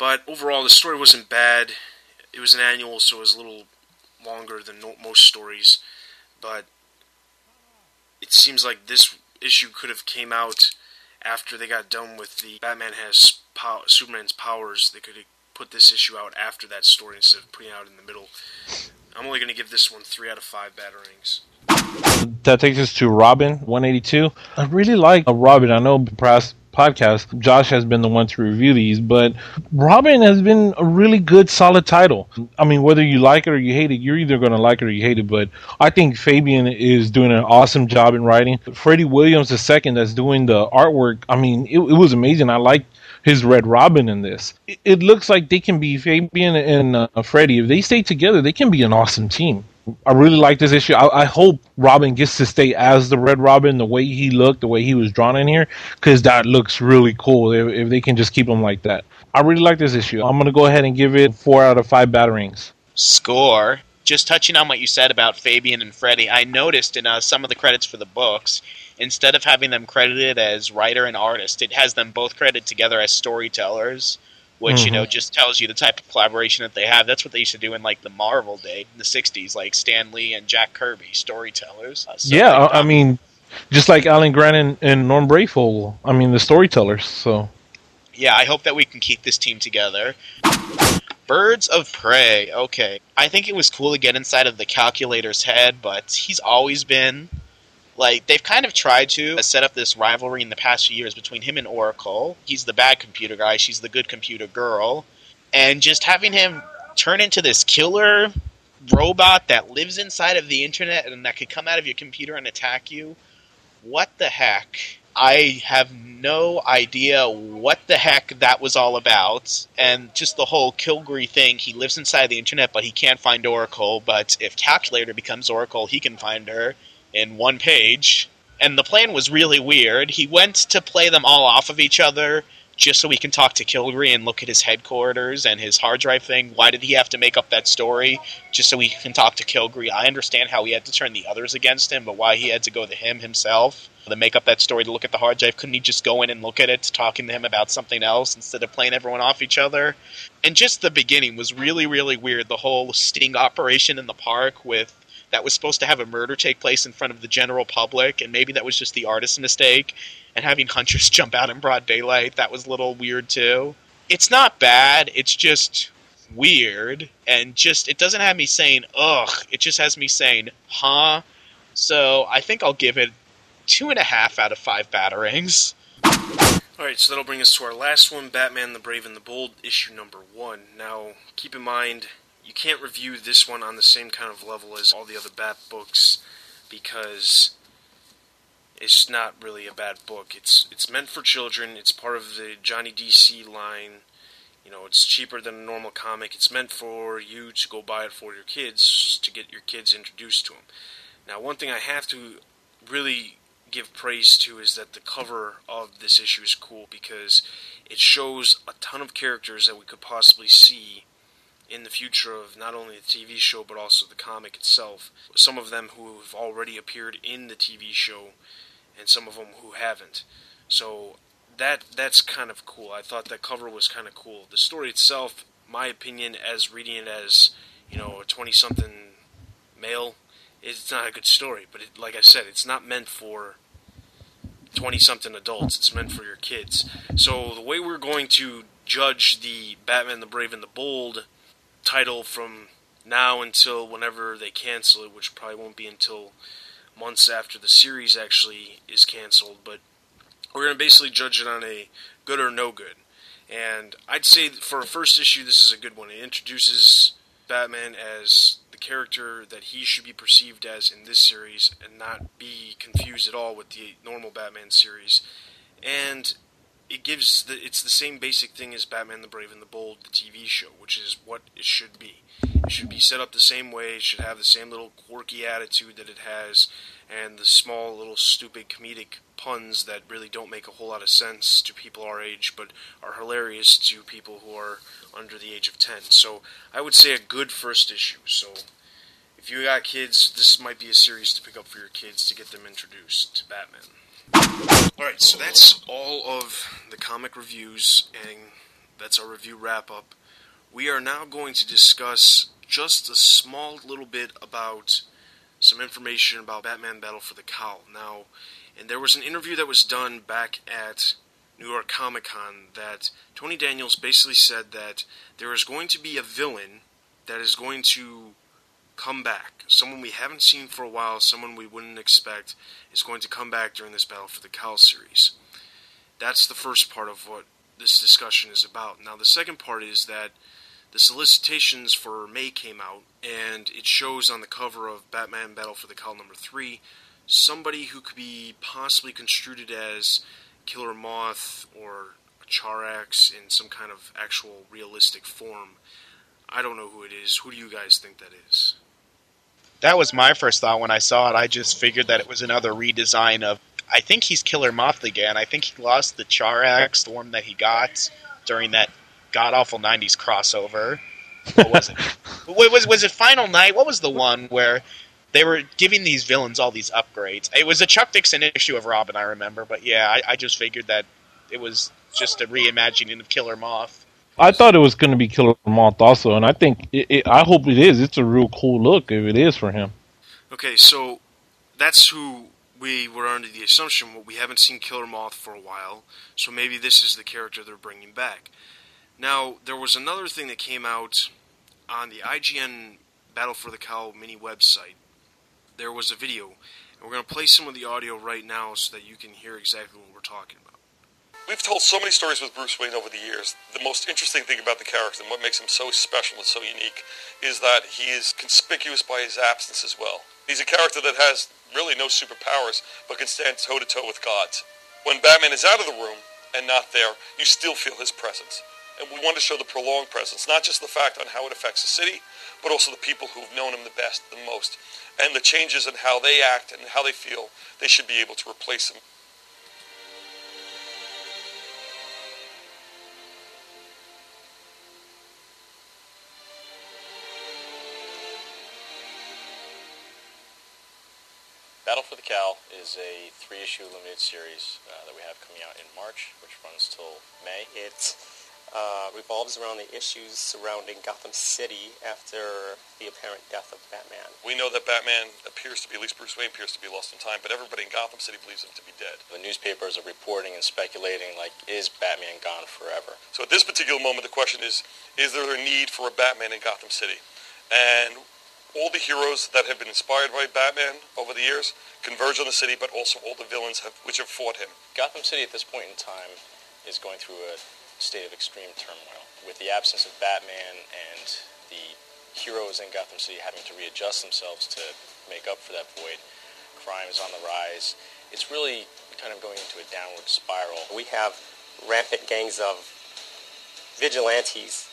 But overall, the story wasn't bad. It was an annual, so it was a little longer than most stories. But it seems like this issue could have came out after they got done with the Batman has pow- Superman's powers. They could have put this issue out after that story instead of putting it out in the middle. I'm only going to give this one three out of five batarangs. That takes us to Robin 182. I really like uh, Robin. I know perhaps podcast, Josh has been the one to review these, but Robin has been a really good, solid title. I mean, whether you like it or you hate it, you're either going to like it or you hate it. But I think Fabian is doing an awesome job in writing. Freddie Williams II, that's doing the artwork. I mean, it, it was amazing. I like his Red Robin in this. It, it, looks like they can be Fabian and uh, Freddie. If they stay together, they can be an awesome team. I really like this issue. I, I, hope Robin gets to stay as the Red Robin, the way he looked, the way he was drawn in here, because that looks really cool. If, if, they can just keep him like that, I really like this issue. I'm gonna go ahead and give it four out of five batarangs. Score. Just touching on what you said about Fabian and Freddie, I noticed in uh, some of the credits for the books, instead of having them credited as writer and artist, it has them both credited together as storytellers which mm-hmm. you know just tells you the type of collaboration that they have. That's what they used to do in like the Marvel day in the '60s, like Stan Lee and Jack Kirby, storytellers. Uh, so yeah, I mean, just like Alan Grant and, and Norm Breyfogle. I mean, the storytellers. So yeah, I hope that we can keep this team together. Birds of Prey. Okay, I think it was cool to get inside of the calculator's head, but he's always been like they've kind of tried to set up this rivalry in the past few years between him and Oracle. He's the bad computer guy, she's the good computer girl, and just having him turn into this killer robot that lives inside of the internet and that could come out of your computer and attack you. What the heck? I have no idea what the heck that was all about. And just the whole Kilgree thing, he lives inside the internet, but he can't find Oracle. But if Calculator becomes Oracle, he can find her in one page. And the plan was really weird. He went to play them all off of each other just so we can talk to Kilgree and look at his headquarters and his hard drive thing. Why did he have to make up that story just so he can talk to Kilgree? I understand how he had to turn the others against him, but why he had to go to him himself to make up that story to look at the hard drive? Couldn't he just go in and look at it, talking to him about something else instead of playing everyone off each other? And just the beginning was really, really weird. The whole sting operation in the park with that was supposed to have a murder take place in front of the general public, and maybe that was just the artist's mistake. And having hunters jump out in broad daylight, that was a little weird too. It's not bad, it's just weird, and just, it doesn't have me saying, ugh, it just has me saying, huh? So I think I'll give it two and a half out of five batarangs. Alright, so that'll bring us to our last one Batman the Brave and the Bold, issue number one. Now, keep in mind, you can't review this one on the same kind of level as all the other Bat books because it's not really a bad book. It's it's meant for children. It's part of the Johnny DC line. You know, it's cheaper than a normal comic. It's meant for you to go buy it for your kids to get your kids introduced to them. Now, one thing I have to really give praise to is that the cover of this issue is cool because it shows a ton of characters that we could possibly see in the future of not only the TV show but also the comic itself. Some of them who have already appeared in the TV show, and some of them who haven't. So that that's kind of cool. I thought that cover was kind of cool. The story itself, my opinion, as reading it as you know a twenty-something male, it's not a good story. But it, like I said, it's not meant for 20 something adults. It's meant for your kids. So the way we're going to judge the Batman the Brave and the Bold title from now until whenever they cancel it, which probably won't be until months after the series actually is canceled. But we're going to basically judge it on a good or no good. And I'd say for a first issue, this is a good one. It introduces Batman as the character that he should be perceived as in this series and not be confused at all with the normal Batman series. And it gives the it's the same basic thing as Batman the Brave and the Bold, the TV show, which is what it should be. It should be set up the same way. It should have the same little quirky attitude that it has, and the small little stupid comedic puns that really don't make a whole lot of sense to people our age, but are hilarious to people who are under the age of ten. So I would say a good first issue. So if you got kids, this might be a series to pick up for your kids to get them introduced to Batman. Alright, so that's all of the comic reviews, and that's our review wrap up. We are now going to discuss just a small little bit about some information about Batman Battle for the Cowl. Now, and there was an interview that was done back at New York Comic Con that Tony Daniels basically said that there is going to be a villain that is going to come back. Someone we haven't seen for a while, someone we wouldn't expect, is going to come back during this Battle for the Cowl series. That's the first part of what this discussion is about. Now, the second part is that the solicitations for May came out, and it shows on the cover of Batman Battle for the Cowl number 3 somebody who could be possibly construed as Killer Moth or Charax in some kind of actual realistic form. I don't know who it is. Who do you guys think that is? That was my first thought when I saw it. I just figured that it was another redesign of. I think he's Killer Moth again. I think he lost the Charax, the one that he got during that god awful '90s crossover. What was it? was was it Final Night? What was the one where they were giving these villains all these upgrades? It was a Chuck Dixon issue of Robin, I remember. But yeah, I, I just figured that it was just a reimagining of Killer Moth. I thought it was going to be Killer Moth also, and I think it, it, I hope it is. It's a real cool look if it is for him. Okay, so that's who we were under the assumption. Well, we haven't seen Killer Moth for a while, so maybe this is the character they're bringing back. Now, there was another thing that came out on the IGN Battle for the Cowl mini website. There was a video, and we're going to play some of the audio right now so that you can hear exactly what we're talking about. We've told so many stories with Bruce Wayne over the years. The most interesting thing about the character and what makes him so special and so unique is that he is conspicuous by his absence as well. He's a character that has really no superpowers, but can stand toe to toe with gods. When Batman is out of the room and not there, you still feel his presence. And we want to show the prolonged presence, not just the fact on how it affects the city, but also the people who've known him the best, the most, and the changes in how they act and how they feel. They should be able to replace him Battle for the Cowl is a three-issue limited series uh, that we have coming out in March, which runs till May. It uh, revolves around the issues surrounding Gotham City after the apparent death of Batman. We know that Batman appears to be, at least Bruce Wayne appears to be lost in time, but everybody in Gotham City believes him to be dead. The newspapers are reporting and speculating, like, is Batman gone forever? So at this particular moment, the question is, is there a need for a Batman in Gotham City? And all the heroes that have been inspired by Batman over the years converge on the city, but also all the villains have, which have fought him. Gotham City at this point in time is going through a state of extreme turmoil. With the absence of Batman and the heroes in Gotham City having to readjust themselves to make up for that void, crime is on the rise. It's really kind of going into a downward spiral. We have rampant gangs of vigilantes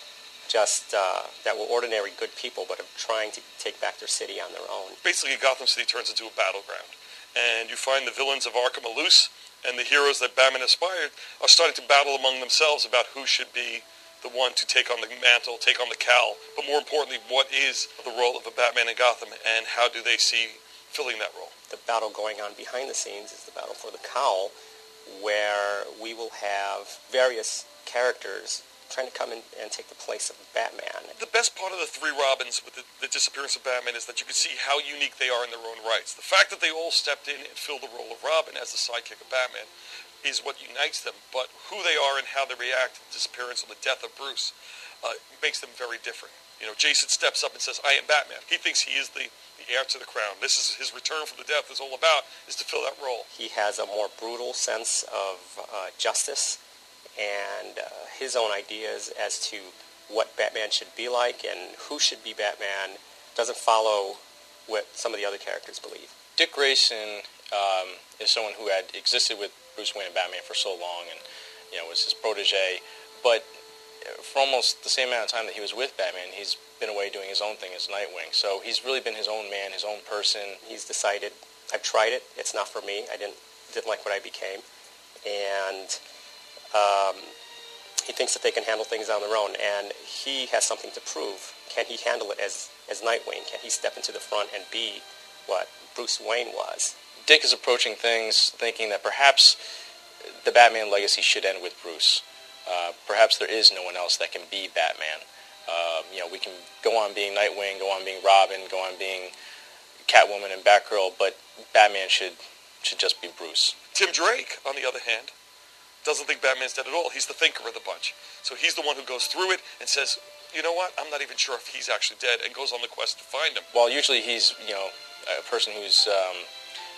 just uh, that were ordinary good people but are trying to take back their city on their own. Basically, Gotham City turns into a battleground. And you find the villains of Arkham are loose, and the heroes that Batman aspired are starting to battle among themselves about who should be the one to take on the mantle, take on the cowl, but more importantly, what is the role of a Batman in Gotham, and how do they see filling that role? The battle going on behind the scenes is the battle for the cowl, where we will have various characters trying to come in and take the place of Batman. The best part of the three Robins with the, the, disappearance of Batman is that you can see how unique they are in their own rights. The fact that they all stepped in and filled the role of Robin as the sidekick of Batman is what unites them, but who they are and how they react to the disappearance or the death of Bruce uh, makes them very different. You know, Jason steps up and says, I am Batman. He thinks he is the, the heir to the crown. This is his return from the death is all about, is to fill that role. He has a more brutal sense of uh, justice and uh, his own ideas as to what Batman should be like and who should be Batman doesn't follow what some of the other characters believe. Dick Grayson um, is someone who had existed with Bruce Wayne and Batman for so long and you know was his protege, but for almost the same amount of time that he was with Batman, he's been away doing his own thing as Nightwing. So he's really been his own man, his own person. He's decided, I've tried it. It's not for me. I didn't didn't like what I became, and um, he thinks that they can handle things on their own, and he has something to prove. Can he handle it as, as Nightwing? Can he step into the front and be what Bruce Wayne was? Dick is approaching things thinking that perhaps the Batman legacy should end with Bruce. Uh, perhaps there is no one else that can be Batman. Uh, you know, we can go on being Nightwing, go on being Robin, go on being Catwoman and Batgirl, but Batman should should just be Bruce. Tim Drake, on the other hand, doesn't think Batman's dead at all. He's the thinker of the bunch. So he's the one who goes through it and says, you know what, I'm not even sure if he's actually dead, and goes on the quest to find him. Well, usually he's, you know, a person who's um,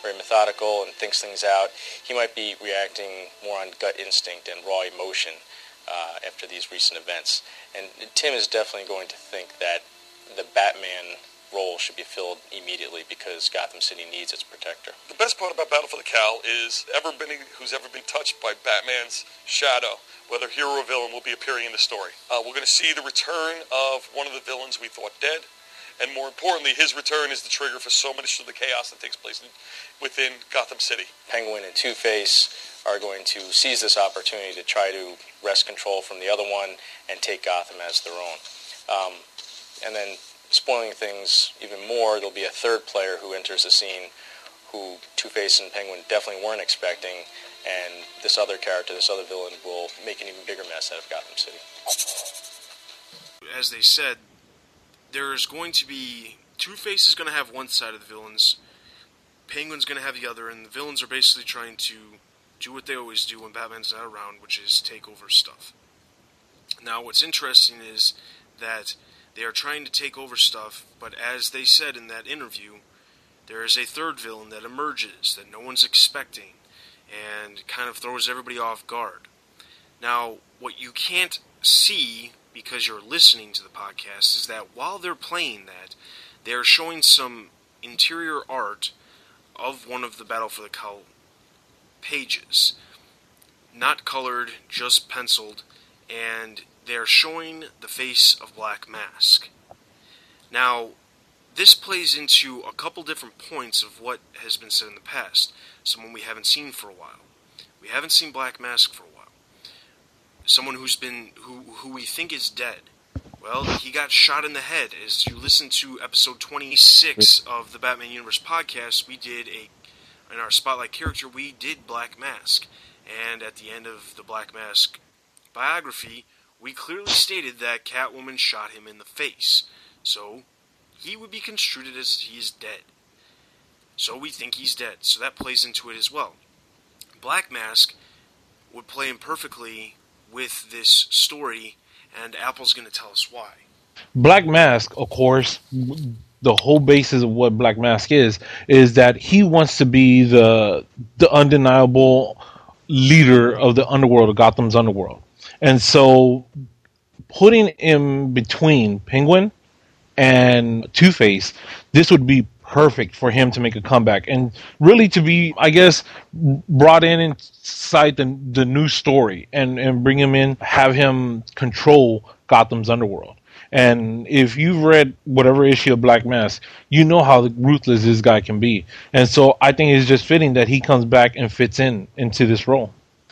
very methodical and thinks things out. He might be reacting more on gut instinct and raw emotion uh, after these recent events. And Tim is definitely going to think that the Batman role should be filled immediately because Gotham City needs its protector. The best part about Battle for the Cowl is everybody who's ever been touched by Batman's shadow, whether hero or villain, will be appearing in the story. Uh, we're going to see the return of one of the villains we thought dead, and more importantly, his return is the trigger for so much of the chaos that takes place in, within Gotham City. Penguin and Two-Face are going to seize this opportunity to try to wrest control from the other one and take Gotham as their own. Um, and then spoiling things even more, there'll be a third player who enters the scene who Two-Face and Penguin definitely weren't expecting, and this other character, this other villain, will make an even bigger mess out of Gotham City. As they said, there's going to be Two-Face is going to have one side of the villains, Penguin's going to have the other, and the villains are basically trying to do what they always do when Batman's not around, which is take over stuff. Now, what's interesting is that they are trying to take over stuff, but as they said in that interview, there is a third villain that emerges that no one's expecting and kind of throws everybody off guard. Now, what you can't see because you're listening to the podcast is that while they're playing that, they're showing some interior art of one of the Battle for the Cowl pages. Not colored, just penciled, and they're showing the face of Black Mask. Now, this plays into a couple different points of what has been said in the past, someone we haven't seen for a while. We haven't seen Black Mask for a while. Someone who's been who who we think is dead. Well, he got shot in the head. As you listen to episode 26 of the Batman Universe podcast, we did a in our spotlight character, we did Black Mask. And at the end of the Black Mask biography, we clearly stated that Catwoman shot him in the face. So, he would be construed as he is dead. So we think he's dead. So that plays into it as well. Black Mask would play in perfectly with this story, and Apple's going to tell us why. Black Mask, of course, the whole basis of what Black Mask is is that he wants to be the the undeniable leader of the underworld of Gotham's underworld. And so putting him between Penguin and Two Face, this would be perfect for him to make a comeback and really to be, I guess, brought in inside the the new story and and bring him in, have him control Gotham's underworld. And if you've read whatever issue of Black Mask, you know how ruthless this guy can be. And so I think it's just fitting that he comes back and fits in into this role.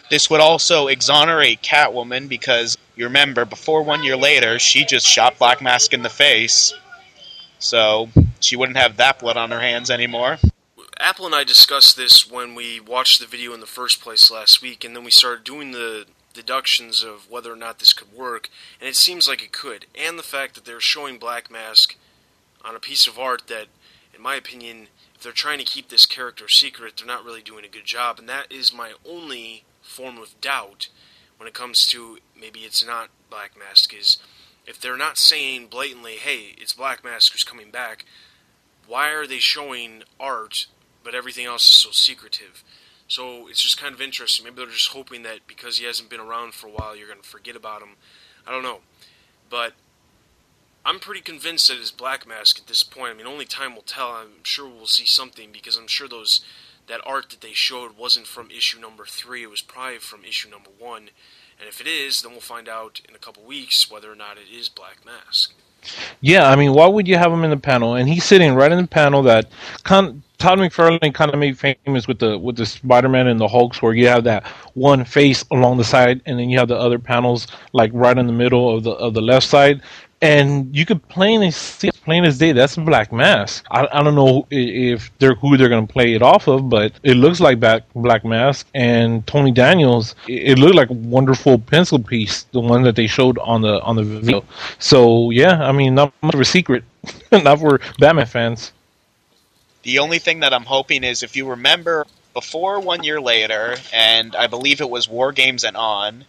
This would also exonerate Catwoman because you remember before one year later, she just shot Black Mask in the face. So she wouldn't have that blood on her hands anymore. Apple and I discussed this when we watched the video in the first place last week, and then we started doing the deductions of whether or not this could work, and it seems like it could. And the fact that they're showing Black Mask on a piece of art that, in my opinion, if they're trying to keep this character secret, they're not really doing a good job. And that is my only form of doubt when it comes to maybe it's not Black Mask is if they're not saying blatantly, hey, it's Black Mask who's coming back, why are they showing art but everything else is so secretive? So it's just kind of interesting. Maybe they're just hoping that because he hasn't been around for a while, you're going to forget about him. I don't know. But I'm pretty convinced that it's Black Mask at this point. I mean, only time will tell. I'm sure we'll see something because I'm sure those that art that they showed wasn't from issue number three. It was probably from issue number one. And if it is, then we'll find out in a couple weeks whether or not it is Black Mask. Yeah, I mean, why would you have him in the panel? And he's sitting right in the panel that con- Todd McFarlane kind of made famous with the with the Spider-Man and the Hulks, where you have that one face along the side, and then you have the other panels like right in the middle of the of the left side, and you could plainly see plain as day that's Black Mask. I, I don't know if they're who they're going to play it off of, but it looks like Black Black Mask and Tony Daniels. It, it looked like a wonderful pencil piece, the one that they showed on the on the video. So yeah, I mean, not much of a secret, not for Batman fans. The only thing that I'm hoping is if you remember before one year later, and I believe it was War Games and on,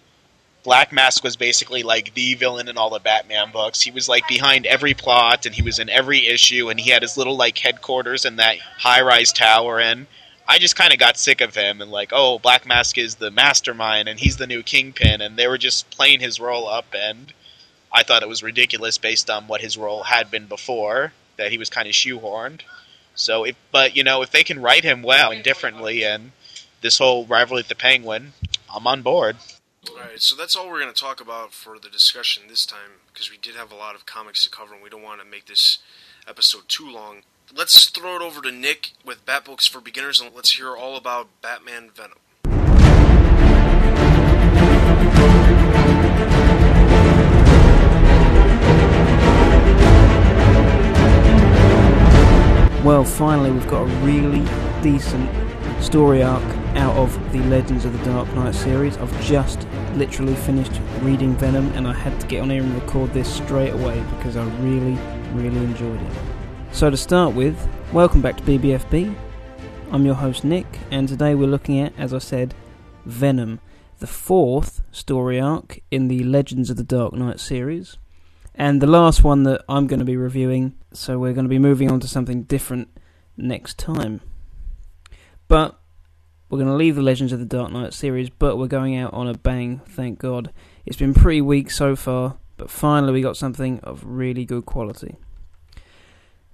Black Mask was basically like the villain in all the Batman books. He was like behind every plot and he was in every issue and he had his little like headquarters in that high rise tower and I just kind of got sick of him and like, oh, Black Mask is the mastermind and he's the new kingpin and they were just playing his role up and I thought it was ridiculous based on what his role had been before that he was kind of shoehorned. So, if, but you know, if they can write him well and differently, and this whole rivalry with the Penguin, I'm on board. All right, so that's all we're going to talk about for the discussion this time because we did have a lot of comics to cover, and we don't want to make this episode too long. Let's throw it over to Nick with Bat Books for Beginners, and let's hear all about Batman Venom. Well, finally, we've got a really decent story arc out of the Legends of the Dark Knight series. I've just literally finished reading Venom and I had to get on here and record this straight away because I really, really enjoyed it. So, to start with, welcome back to BBFB. I'm your host Nick, and today we're looking at, as I said, Venom, the fourth story arc in the Legends of the Dark Knight series and the last one that I'm going to be reviewing. So we're going to be moving on to something different next time. But we're going to leave the Legends of the Dark Knight series, but we're going out on a bang, thank God. It's been pretty weak so far, but finally we got something of really good quality.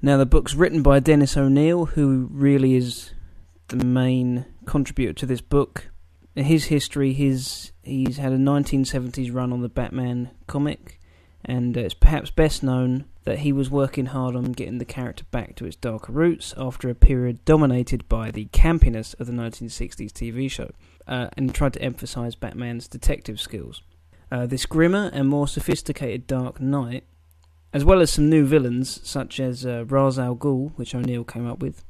Now, the book's written by Dennis O'Neil, who really is the main contributor to this book. His history, his he's had a 1970s run on the Batman comic and uh, it's perhaps best known that he was working hard on getting the character back to its darker roots after a period dominated by the campiness of the 1960s TV show, uh, and tried to emphasize Batman's detective skills. Uh, this grimmer and more sophisticated Dark Knight as well as some new villains such as uh, Ra's al Ghul, which O'Neil came up with,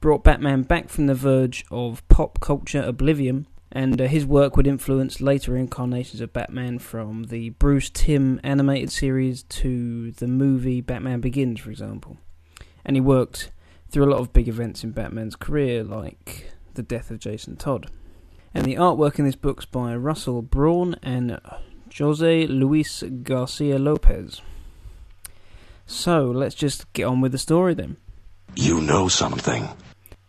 brought Batman back from the verge of pop culture oblivion, and uh, his work would influence later incarnations of Batman from the Bruce Timm animated series to the movie Batman Begins, for example. And he worked through a lot of big events in Batman's career, like the death of Jason Todd. And the artwork in this book's by Russell Braun and Jose Luis Garcia Lopez. So let's just get on with the story then. You know something.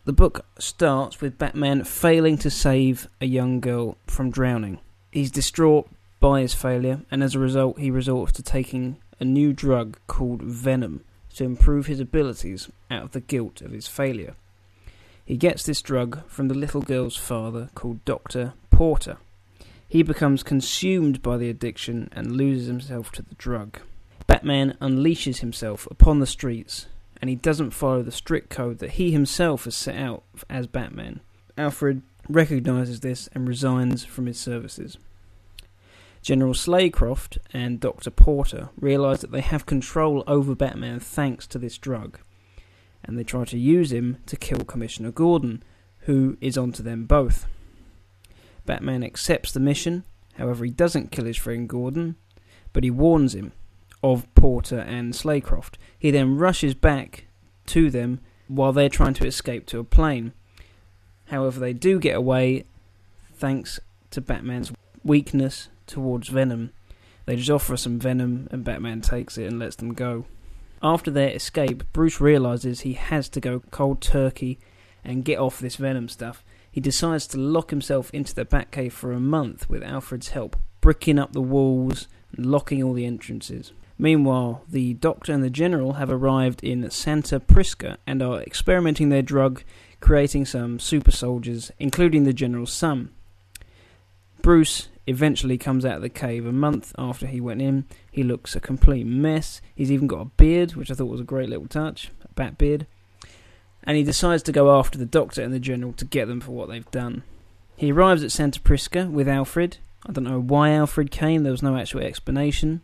The book starts with Batman failing to save a young girl from drowning. He's distraught by his failure, and as a result, he resorts to taking a new drug called Venom to improve his abilities out of the guilt of his failure. He gets this drug from the little girl's father called Dr. Porter. He becomes consumed by the addiction and loses himself to the drug. Batman unleashes himself upon the streets and he doesn't follow the strict code that he himself has set out as Batman. Alfred recognizes this and resigns from his services. General Slaycroft and Dr. Porter realize that they have control over Batman thanks to this drug, and they try to use him to kill Commissioner Gordon, who is onto them both. Batman accepts the mission, however, he doesn't kill his friend Gordon, but he warns him of Porter and Slaycroft. He then rushes back to them while they're trying to escape to a plane. However, they do get away thanks to Batman's weakness towards Venom. They just offer some Venom, and Batman takes it and lets them go. After their escape, Bruce realizes he has to go cold turkey and get off this Venom stuff. He decides to lock himself into the Batcave for a month with Alfred's help, bricking up the walls and locking all the entrances. Meanwhile, the Doctor and the General have arrived in Santa Prisca and are experimenting their drug, creating some super soldiers, including the General's son. Bruce eventually comes out of the cave a month after he went in. He looks a complete mess. He's even got a beard, which I thought was a great little touch, a bat beard. And he decides to go after the Doctor and the General to get them for what they've done. He arrives at Santa Prisca with Alfred. I don't know why Alfred came, there was no actual explanation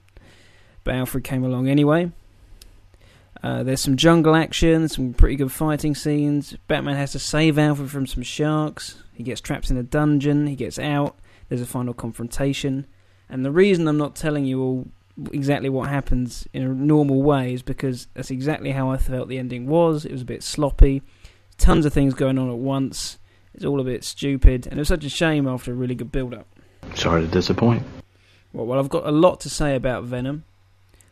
but Alfred came along anyway. Uh, there's some jungle action, some pretty good fighting scenes. Batman has to save Alfred from some sharks. He gets trapped in a dungeon. He gets out. There's a final confrontation. And the reason I'm not telling you all exactly what happens in a normal way is because that's exactly how I felt the ending was. It was a bit sloppy. Tons of things going on at once. It's all a bit stupid. And it was such a shame after a really good build up. Sorry to disappoint. Well, well, I've got a lot to say about Venom.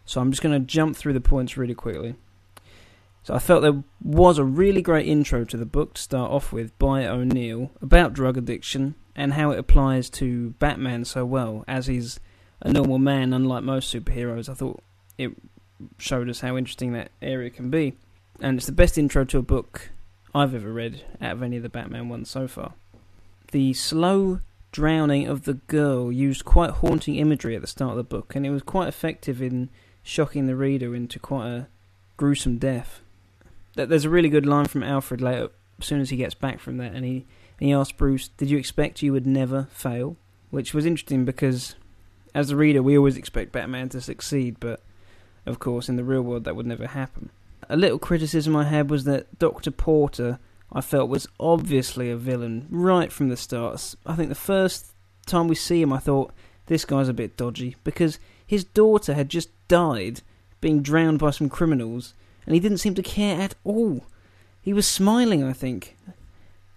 So I'm just going to jump through the points really quickly. So I felt there was a really great intro to the book to start off with by O'Neil about drug addiction and how it applies to Batman so well as he's a normal man, unlike most superheroes. I thought it showed us how interesting that area can be, and it's the best intro to a book I've ever read out of any of the Batman ones so far. The slow drowning of the girl used quite haunting imagery at the start of the book, and it was quite effective in shocking the reader into quite a gruesome death. There's a really good line from Alfred later, as soon as he gets back from that, and he and he asks Bruce, "Did you expect you would never fail?" Which was interesting because, as a reader, we always expect Batman to succeed, but of course, in the real world, that would never happen. A little criticism I had was that Doctor Porter, I felt, was obviously a villain right from the start. I think the first time we see him, I thought this guy's a bit dodgy because his daughter had just died being drowned by some criminals, and he didn't seem to care at all. He was smiling, I think,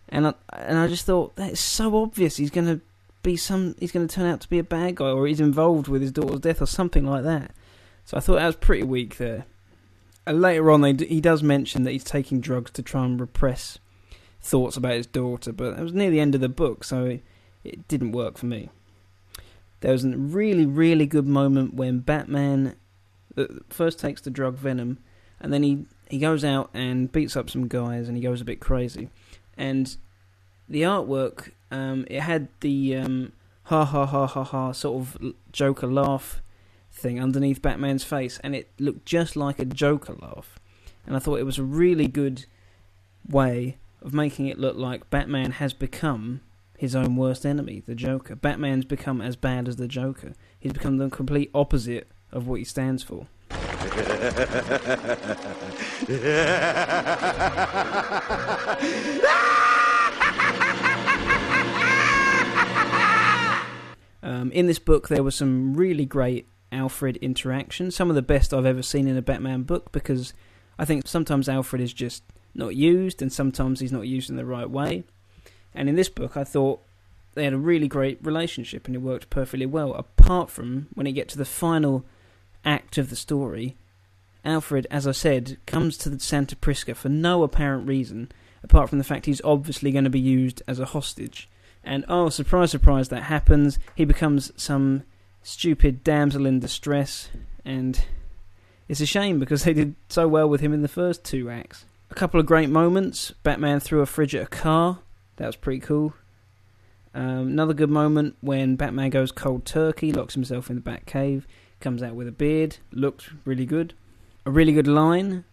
and I, and I just thought that's so obvious. He's going to be some. He's going to turn out to be a bad guy, or he's involved with his daughter's death, or something like that. So I thought that was pretty weak there. And later on, he does mention that he's taking drugs to try and repress thoughts about his daughter, but it was near the end of the book, so it, it didn't work for me. There was a really, really good moment when Batman uh, first takes the drug Venom, and then he, he goes out and beats up some guys, and he goes a bit crazy. And the artwork, um, it had the um, ha ha ha ha ha sort of Joker laugh thing underneath Batman's face, and it looked just like a Joker laugh. And I thought it was a really good way of making it look like Batman has become his own worst enemy, the Joker. Batman's become as bad as the Joker. He's become the complete opposite of what he stands for. Um, in this book, there was some really great Alfred interactions, some of the best I've ever seen in a Batman book, because I think sometimes Alfred is just not used, and sometimes he's not used in the right way. And in this book, I thought they had a really great relationship, and it worked perfectly well. Apart from when it gets to the final act of the story, Alfred, as I said, comes to the Santa Prisca for no apparent reason, apart from the fact he's obviously going to be used as a hostage. And oh, surprise, surprise, that happens. He becomes some stupid damsel in distress, and it's a shame because they did so well with him in the first two acts. A couple of great moments. Batman threw a fridge at a car. That was pretty cool. Um, another good moment when Batman goes cold turkey, locks himself in the Batcave, comes out with a beard. looks really good. A really good line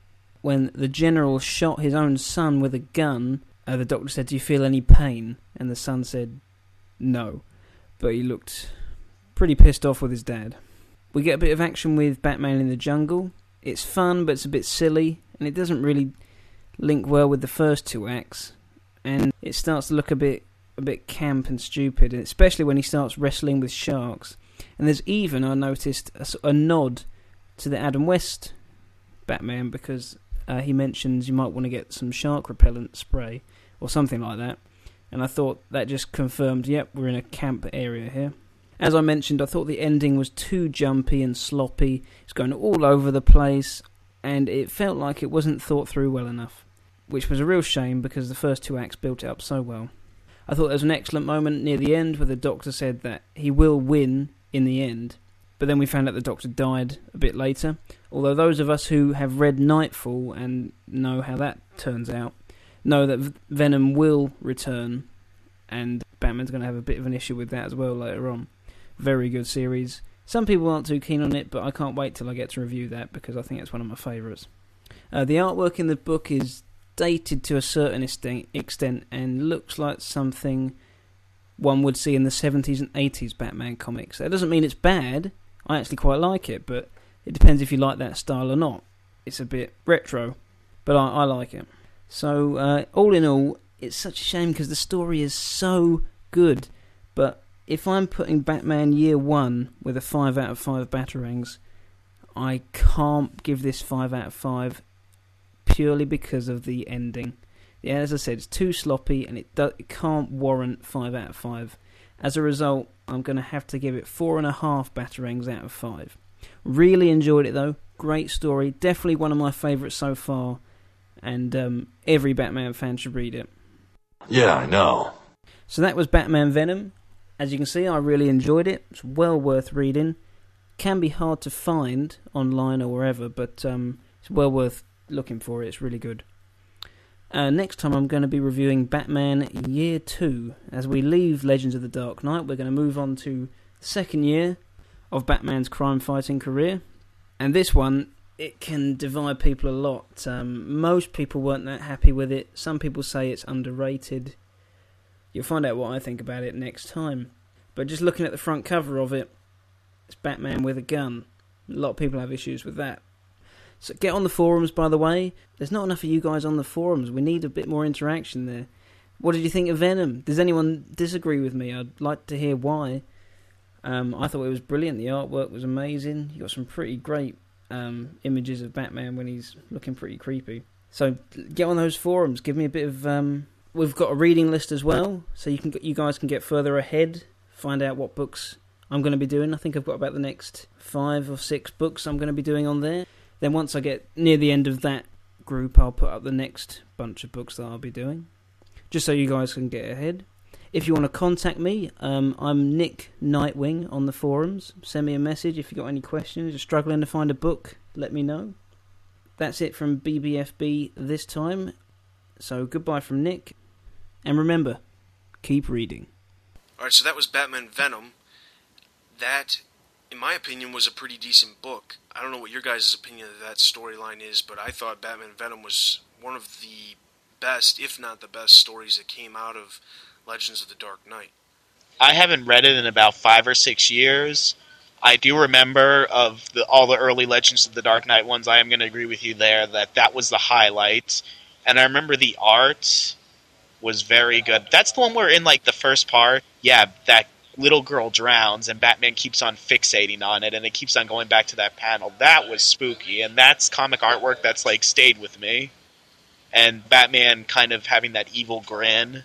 when the general shot his own son with a gun. Uh, the doctor said, "Do you feel any pain?" And the son said, "No," but he looked pretty pissed off with his dad. We get a bit of action with Batman in the jungle. It's fun, but it's a bit silly, and it doesn't really link well with the first two acts. And it starts to look a bit a bit camp and stupid, especially when he starts wrestling with sharks. And there's even I noticed a, a nod to the Adam West Batman because uh, he mentions you might want to get some shark repellent spray or something like that. And I thought that just confirmed, yep, we're in a camp area here. As I mentioned, I thought the ending was too jumpy and sloppy. It's going all over the place, and it felt like it wasn't thought through well enough, which was a real shame because the first two acts built it up so well. I thought there was an excellent moment near the end where the doctor said that he will win in the end, but then we found out the doctor died a bit later. Although those of us who have read Knightfall and know how that turns out know that Venom will return, and Batman's going to have a bit of an issue with that as well later on. Very good series. Some people aren't too keen on it, but I can't wait till I get to review that because I think it's one of my favourites. Uh, the artwork in the book is dated to a certain extent and looks like something one would see in the 70s and 80s Batman comics. That doesn't mean it's bad. I actually quite like it, but it depends if you like that style or not. It's a bit retro, but I, I like it. So, uh, all in all, it's such a shame because the story is so good. But if I'm putting Batman Year One with a five out of five batarangs, I can't give this five out of five purely because of the ending. Yeah, as I said, it's too sloppy and it, do- it can't warrant five out of five. As a result, I'm going to have to give it four and a half batarangs out of five. Really enjoyed it though. Great story. Definitely one of my favourites so far. And um, every Batman fan should read it. Yeah, I know. So that was Batman Venom. As you can see, I really enjoyed it. It's well worth reading. Can be hard to find online or wherever, but um, it's well worth looking for it. It's really good. Uh, next time, I'm going to be reviewing Batman Year 2. As we leave Legends of the Dark Knight, we're going to move on to the second year of Batman's crime fighting career. And this one, it can divide people a lot. Um, most people weren't that happy with it. Some people say it's underrated. You'll find out what I think about it next time. But just looking at the front cover of it, it's Batman with a gun. A lot of people have issues with that. So get on the forums, by the way. There's not enough of you guys on the forums. We need a bit more interaction there. What did you think of Venom? Does anyone disagree with me? I'd like to hear why. Um, I thought it was brilliant. The artwork was amazing. You got some pretty great um, images of Batman when he's looking pretty creepy. So get on those forums. Give me a bit of. Um, we've got a reading list as well, so you can you guys can get further ahead. Find out what books I'm going to be doing. I think I've got about the next five or six books I'm going to be doing on there. Then once I get near the end of that group, I'll put up the next bunch of books that I'll be doing, just so you guys can get ahead. If you want to contact me, um, I'm Nick Nightwing on the forums. Send me a message if you've got any questions. You're struggling to find a book, let me know. That's it from BFBB this time. So goodbye from Nick. And remember, keep reading. Alright, so that was Batman Venom. That in my opinion, was a pretty decent book. I don't know what your guys' opinion of that storyline is, but I thought Batman Venom was one of the best, if not the best, stories that came out of Legends of the Dark Knight. I haven't read it in about five or six years, I do remember of the, all the early Legends of the Dark Knight ones. I am going to agree with you there that that was the highlight, and I remember the art was very good. That's the one where in like the first part, yeah, that little girl drowns and Batman keeps on fixating on it and it keeps on going back to that panel. That was spooky and that's comic artwork that's like stayed with me. And Batman kind of having that evil grin.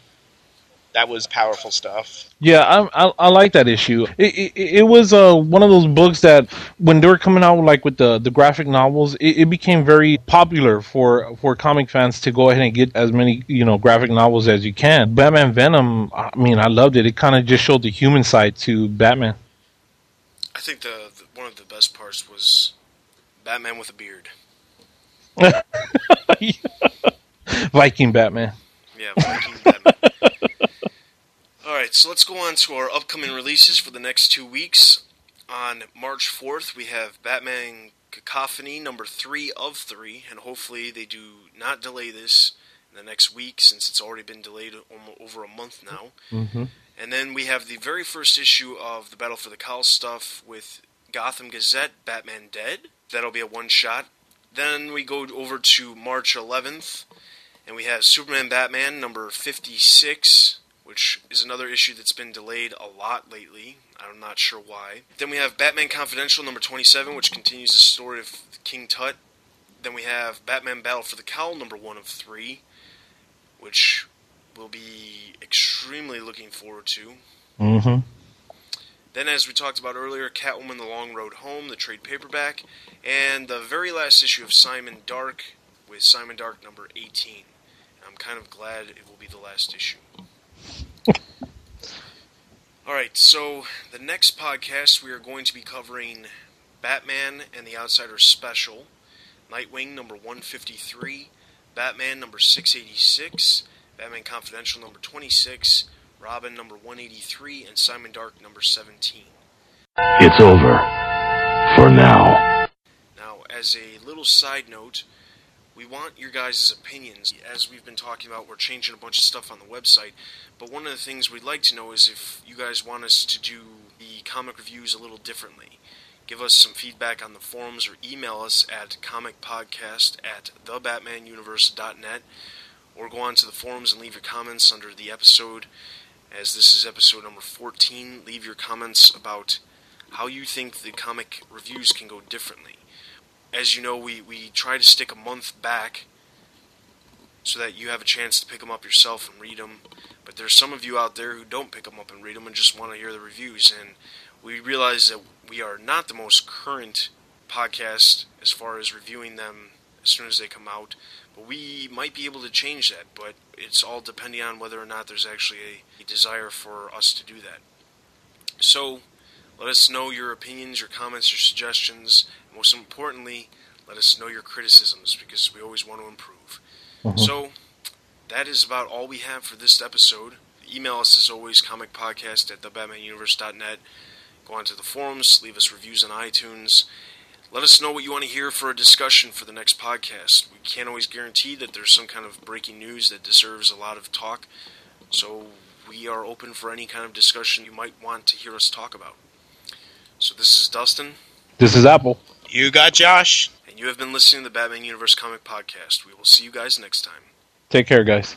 That was powerful stuff. Yeah, I, I, I like that issue. It, it, it was uh, one of those books that when they were coming out like with the, the graphic novels, it, it became very popular for for comic fans to go ahead and get as many you know graphic novels as you can. Batman Venom, I mean, I loved it. It kind of just showed the human side to Batman. I think the, the one of the best parts was Batman with a beard. Viking Batman. Yeah, Viking Batman. All right, so let's go on to our upcoming releases for the next two weeks. On March 4th, we have Batman Cacophony number three of three, and hopefully they do not delay this in the next week since it's already been delayed over a month now. Mm-hmm. And then we have the very first issue of the Battle for the Cowl stuff with Gotham Gazette Batman Dead. That'll be a one shot. Then we go over to March 11th, and we have Superman Batman number 56, which is another issue that's been delayed a lot lately. I'm not sure why. Then we have Batman Confidential number 27, which continues the story of King Tut. Then we have Batman Battle for the Cowl number 1 of 3, which we'll be extremely looking forward to. Mm-hmm. Then, as we talked about earlier, Catwoman The Long Road Home, the trade paperback, and the very last issue of Simon Dark with Simon Dark number 18. And I'm kind of glad it will be the last issue. All right, so the next podcast we are going to be covering Batman and the Outsiders special, Nightwing number 153, Batman number 686, Batman Confidential number 26, Robin number 183, and Simon Dark number 17. It's over. For now. Now, as a little side note, we want your guys' opinions. As we've been talking about, we're changing a bunch of stuff on the website, but one of the things we'd like to know is if you guys want us to do the comic reviews a little differently. Give us some feedback on the forums or email us at comicpodcast at thebatmanuniverse.net or go on to the forums and leave your comments under the episode. As this is episode number 14, leave your comments about how you think the comic reviews can go differently. As you know, we, we try to stick a month back so that you have a chance to pick them up yourself and read them. But there's some of you out there who don't pick them up and read them and just want to hear the reviews. And we realize that we are not the most current podcast as far as reviewing them as soon as they come out. But we might be able to change that. But it's all depending on whether or not there's actually a, a desire for us to do that. So let us know your opinions, your comments, your suggestions. And most importantly, let us know your criticisms because we always want to improve. Mhm. So that is about all we have for this episode. Email us as always, comicpodcast at thebatmanuniverse.net. Go onto the forums, leave us reviews on iTunes. Let us know what you want to hear for a discussion for the next podcast. We can't always guarantee that there's some kind of breaking news that deserves a lot of talk, so we are open for any kind of discussion you might want to hear us talk about. So this is Dustin, This is Apple. You got Josh. and you have been listening to the Batman Universe Comic Podcast. We will see you guys next time. Take care, guys.